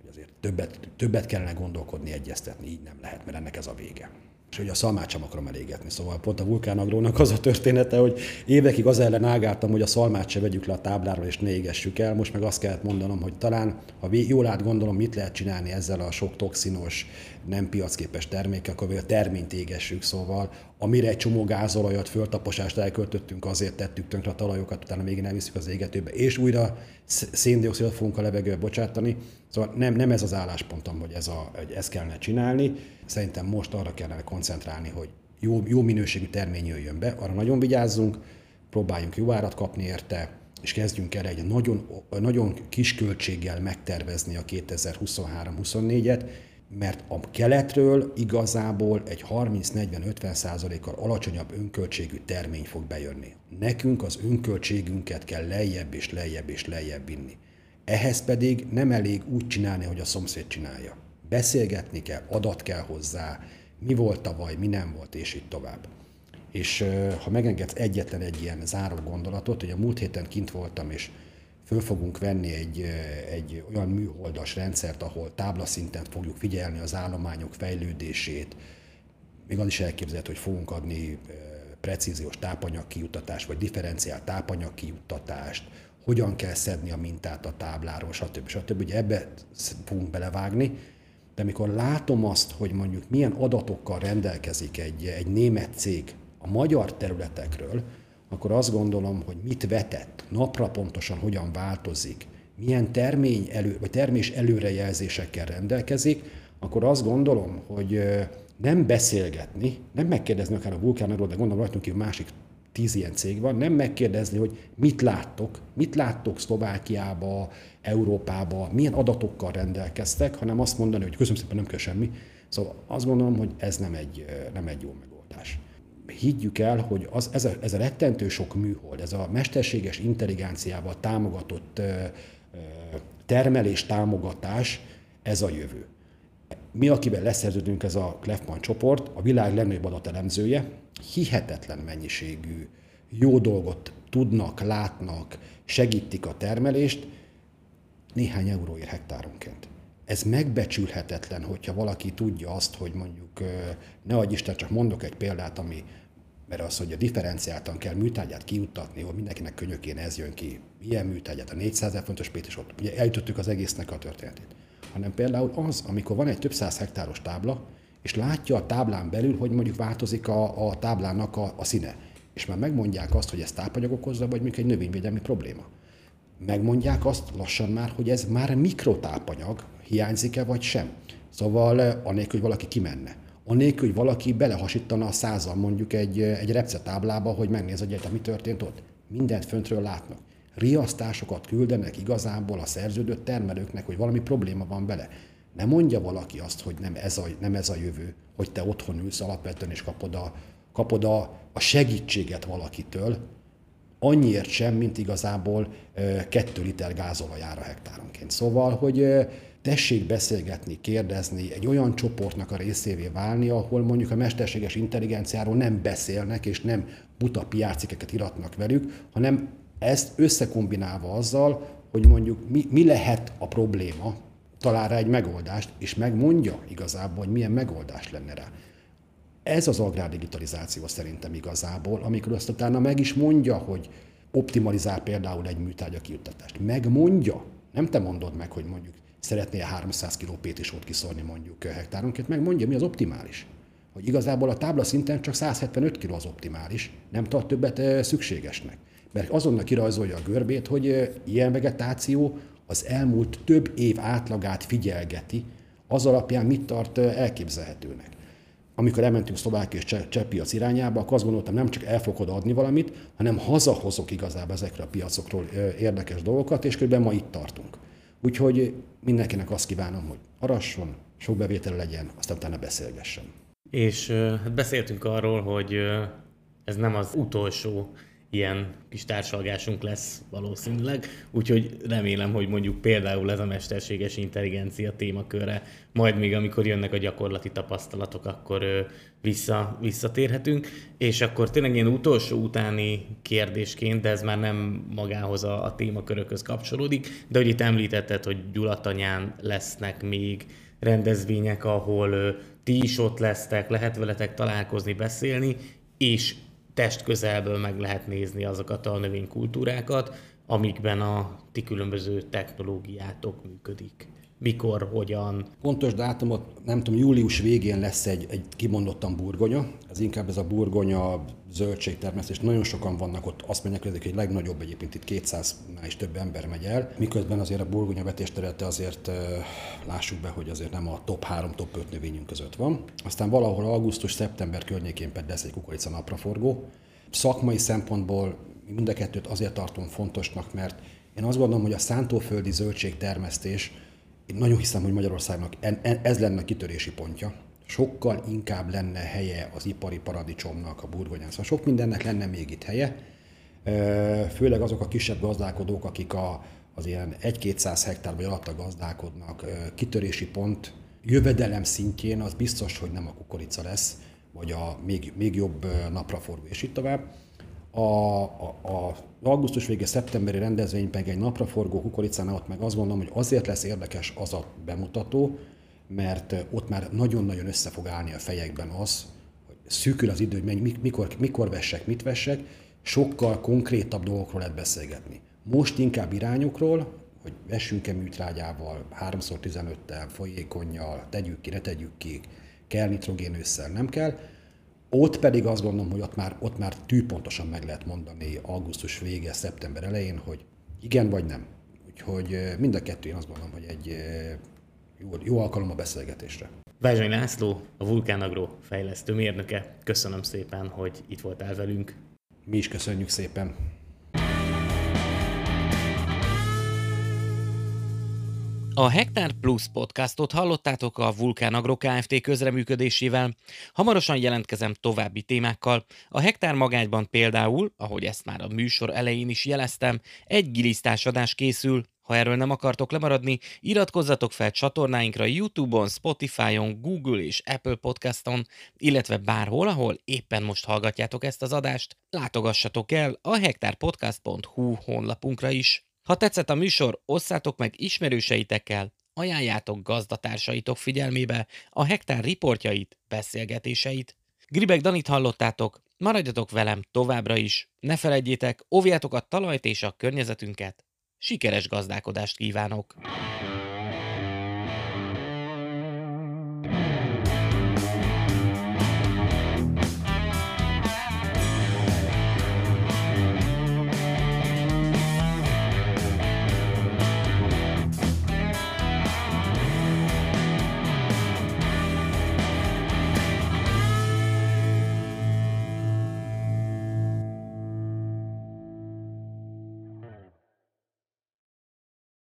hogy azért többet, többet kellene gondolkodni, egyeztetni, így nem lehet, mert ennek ez a vége és hogy a szalmát sem akarom elégetni. Szóval pont a vulkánagrónak az a története, hogy évekig az ellen ágáltam, hogy a szalmát se vegyük le a tábláról és ne égessük el. Most meg azt kellett mondanom, hogy talán, ha jól átgondolom, mit lehet csinálni ezzel a sok toxinos, nem piacképes termékkel, akkor a terményt égessük, szóval amire egy csomó gázolajat, föltaposást elköltöttünk, azért tettük tönkre a talajokat, utána még nem visszük az égetőbe, és újra széndiokszidot fogunk a levegőbe bocsátani. Szóval nem, nem ez az álláspontom, hogy, ez a, hogy ezt kellene csinálni. Szerintem most arra kellene koncentrálni, hogy jó, jó minőségű termény jöjjön be, arra nagyon vigyázzunk, próbáljunk jó árat kapni érte, és kezdjünk el egy nagyon, nagyon kis költséggel megtervezni a 2023-24-et, mert a keletről igazából egy 30-40-50 százalékkal alacsonyabb önköltségű termény fog bejönni. Nekünk az önköltségünket kell lejjebb és lejjebb és lejjebb vinni. Ehhez pedig nem elég úgy csinálni, hogy a szomszéd csinálja. Beszélgetni kell, adat kell hozzá, mi volt tavaly, mi nem volt, és így tovább. És ha megengedsz egyetlen egy ilyen záró gondolatot, hogy a múlt héten kint voltam, és föl fogunk venni egy, egy olyan műholdas rendszert, ahol táblaszinten fogjuk figyelni az állományok fejlődését, még az is elképzelhető, hogy fogunk adni precíziós tápanyagkijuttatást, vagy differenciált tápanyagkijuttatást, hogyan kell szedni a mintát a tábláról, stb. stb. Ugye ebbe fogunk belevágni, de amikor látom azt, hogy mondjuk milyen adatokkal rendelkezik egy, egy német cég a magyar területekről, akkor azt gondolom, hogy mit vetett, napra pontosan hogyan változik, milyen termény elő, vagy termés előrejelzésekkel rendelkezik, akkor azt gondolom, hogy nem beszélgetni, nem megkérdezni akár a vulkánról, de gondolom rajtunk kívül másik tíz ilyen cég van, nem megkérdezni, hogy mit láttok, mit láttok Szlovákiába, Európába, milyen adatokkal rendelkeztek, hanem azt mondani, hogy köszönöm szépen, nem kell semmi. Szóval azt gondolom, hogy ez nem egy, nem egy jó megoldás. Higgyük el, hogy az, ez, a, ez a rettentő sok műhold, ez a mesterséges intelligenciával támogatott termelés támogatás, ez a jövő. Mi, akiben leszerződünk, ez a Klefman csoport, a világ legnagyobb adatelemzője, hihetetlen mennyiségű jó dolgot tudnak, látnak, segítik a termelést, néhány euróért hektáronként. Ez megbecsülhetetlen, hogyha valaki tudja azt, hogy mondjuk, ne adj Isten, csak mondok egy példát, ami, mert az, hogy a differenciáltan kell műtárgyát kiuttatni, hogy mindenkinek könyökén ez jön ki, milyen műtárgyát, a 400 ezer fontos pét is ott, ugye eljutottuk az egésznek a történetét. Hanem például az, amikor van egy több száz hektáros tábla, és látja a táblán belül, hogy mondjuk változik a, a táblának a, a színe. És már megmondják azt, hogy ez tápanyag okozza, vagy mondjuk egy növényvédelmi probléma. Megmondják azt lassan már, hogy ez már mikrotápanyag, hiányzik-e vagy sem. Szóval eh, anélkül, hogy valaki kimenne. Anélkül, hogy valaki belehasítana a százal mondjuk egy, eh, egy repcetáblába, hogy megnéz, hogy mi történt ott. Mindent föntről látnak. Riasztásokat küldenek igazából a szerződött termelőknek, hogy valami probléma van vele. Nem mondja valaki azt, hogy nem ez a, nem ez a jövő, hogy te otthon ülsz alapvetően és kapod a, kapod a, a segítséget valakitől, annyiért sem, mint igazából kettő liter gázolajára hektáronként. Szóval, hogy tessék beszélgetni, kérdezni, egy olyan csoportnak a részévé válni, ahol mondjuk a mesterséges intelligenciáról nem beszélnek, és nem buta piárcikeket iratnak velük, hanem ezt összekombinálva azzal, hogy mondjuk mi, mi lehet a probléma, talál rá egy megoldást, és megmondja igazából, hogy milyen megoldás lenne rá. Ez az agrárdigitalizáció szerintem igazából, amikor azt utána meg is mondja, hogy optimalizál például egy műtárgya kiuttatást. Megmondja, nem te mondod meg, hogy mondjuk szeretnél 300 kg pétisót kiszorni mondjuk hektáronként, megmondja, mi az optimális. Hogy igazából a tábla szinten csak 175 kg az optimális, nem tart többet szükségesnek. Mert azonnal kirajzolja a görbét, hogy ilyen vegetáció az elmúlt több év átlagát figyelgeti, az alapján mit tart elképzelhetőnek. Amikor elmentünk Szlovákia és Cseh piac irányába, akkor azt gondoltam, nem csak el fogod adni valamit, hanem hazahozok igazából ezekre a piacokról érdekes dolgokat, és kb. ma itt tartunk. Úgyhogy mindenkinek azt kívánom, hogy arasson, sok bevétel legyen, aztán utána beszélgessen. És hát beszéltünk arról, hogy ez nem az utolsó ilyen kis társalgásunk lesz valószínűleg, úgyhogy remélem, hogy mondjuk például ez a mesterséges intelligencia témakörre, majd még amikor jönnek a gyakorlati tapasztalatok, akkor vissza, visszatérhetünk, és akkor tényleg ilyen utolsó utáni kérdésként, de ez már nem magához a, a témakörökhöz kapcsolódik, de hogy itt említetted, hogy Gyulatanyán lesznek még rendezvények, ahol ti is ott lesztek, lehet veletek találkozni, beszélni, és test közelből meg lehet nézni azokat a növénykultúrákat, amikben a ti különböző technológiátok működik. Mikor, hogyan? Pontos dátumot, nem tudom, július végén lesz egy, egy kimondottan burgonya. Ez inkább ez a burgonya zöldségtermesztés. Nagyon sokan vannak ott, azt mondják, hogy egy legnagyobb egyébként itt 200-nál is több ember megy el. Miközben azért a burgonya vetésterülete azért lássuk be, hogy azért nem a top 3, top 5 növényünk között van. Aztán valahol augusztus-szeptember környékén pedig lesz egy kukorica napraforgó. Szakmai szempontból mind a kettőt azért tartom fontosnak, mert én azt gondolom, hogy a szántóföldi zöldségtermesztés, én nagyon hiszem, hogy Magyarországnak ez lenne a kitörési pontja sokkal inkább lenne helye az ipari paradicsomnak, a burgonyán. Szóval sok mindennek lenne még itt helye, főleg azok a kisebb gazdálkodók, akik a, az ilyen 1-200 hektár vagy alatta gazdálkodnak, kitörési pont jövedelem szintjén az biztos, hogy nem a kukorica lesz, vagy a még, még jobb napraforgó, és itt tovább. A, a, a augusztus vége szeptemberi rendezvény meg egy napraforgó kukoricánál ott meg azt gondolom, hogy azért lesz érdekes az a bemutató, mert ott már nagyon-nagyon össze fog állni a fejekben az, hogy szűkül az idő, hogy mikor, mikor vessek, mit vessek, sokkal konkrétabb dolgokról lehet beszélgetni. Most inkább irányokról, hogy vessünk-e műtrágyával, 3x15-tel, folyékonnyal, tegyük ki, ne tegyük ki, kell nitrogén ősszel, nem kell. Ott pedig azt gondolom, hogy ott már, ott már tűpontosan meg lehet mondani augusztus vége, szeptember elején, hogy igen vagy nem. Úgyhogy mind a kettő én azt gondolom, hogy egy jó, jó alkalom a beszélgetésre. Vázsai László, a Vulkán Agro fejlesztő mérnöke. Köszönöm szépen, hogy itt voltál velünk. Mi is köszönjük szépen. A Hektár Plus podcastot hallottátok a Vulkán Agro Kft. közreműködésével. Hamarosan jelentkezem további témákkal. A Hektár magányban például, ahogy ezt már a műsor elején is jeleztem, egy gilisztás adás készül. Ha erről nem akartok lemaradni, iratkozzatok fel csatornáinkra YouTube-on, Spotify-on, Google és Apple Podcaston, illetve bárhol, ahol éppen most hallgatjátok ezt az adást. Látogassatok el a hektárpodcast.hu honlapunkra is. Ha tetszett a műsor, osszátok meg ismerőseitekkel, ajánljátok gazdatársaitok figyelmébe a hektár riportjait, beszélgetéseit. Gribek Danit hallottátok, maradjatok velem továbbra is. Ne felejtjétek, óvjátok a talajt és a környezetünket. Sikeres gazdálkodást kívánok!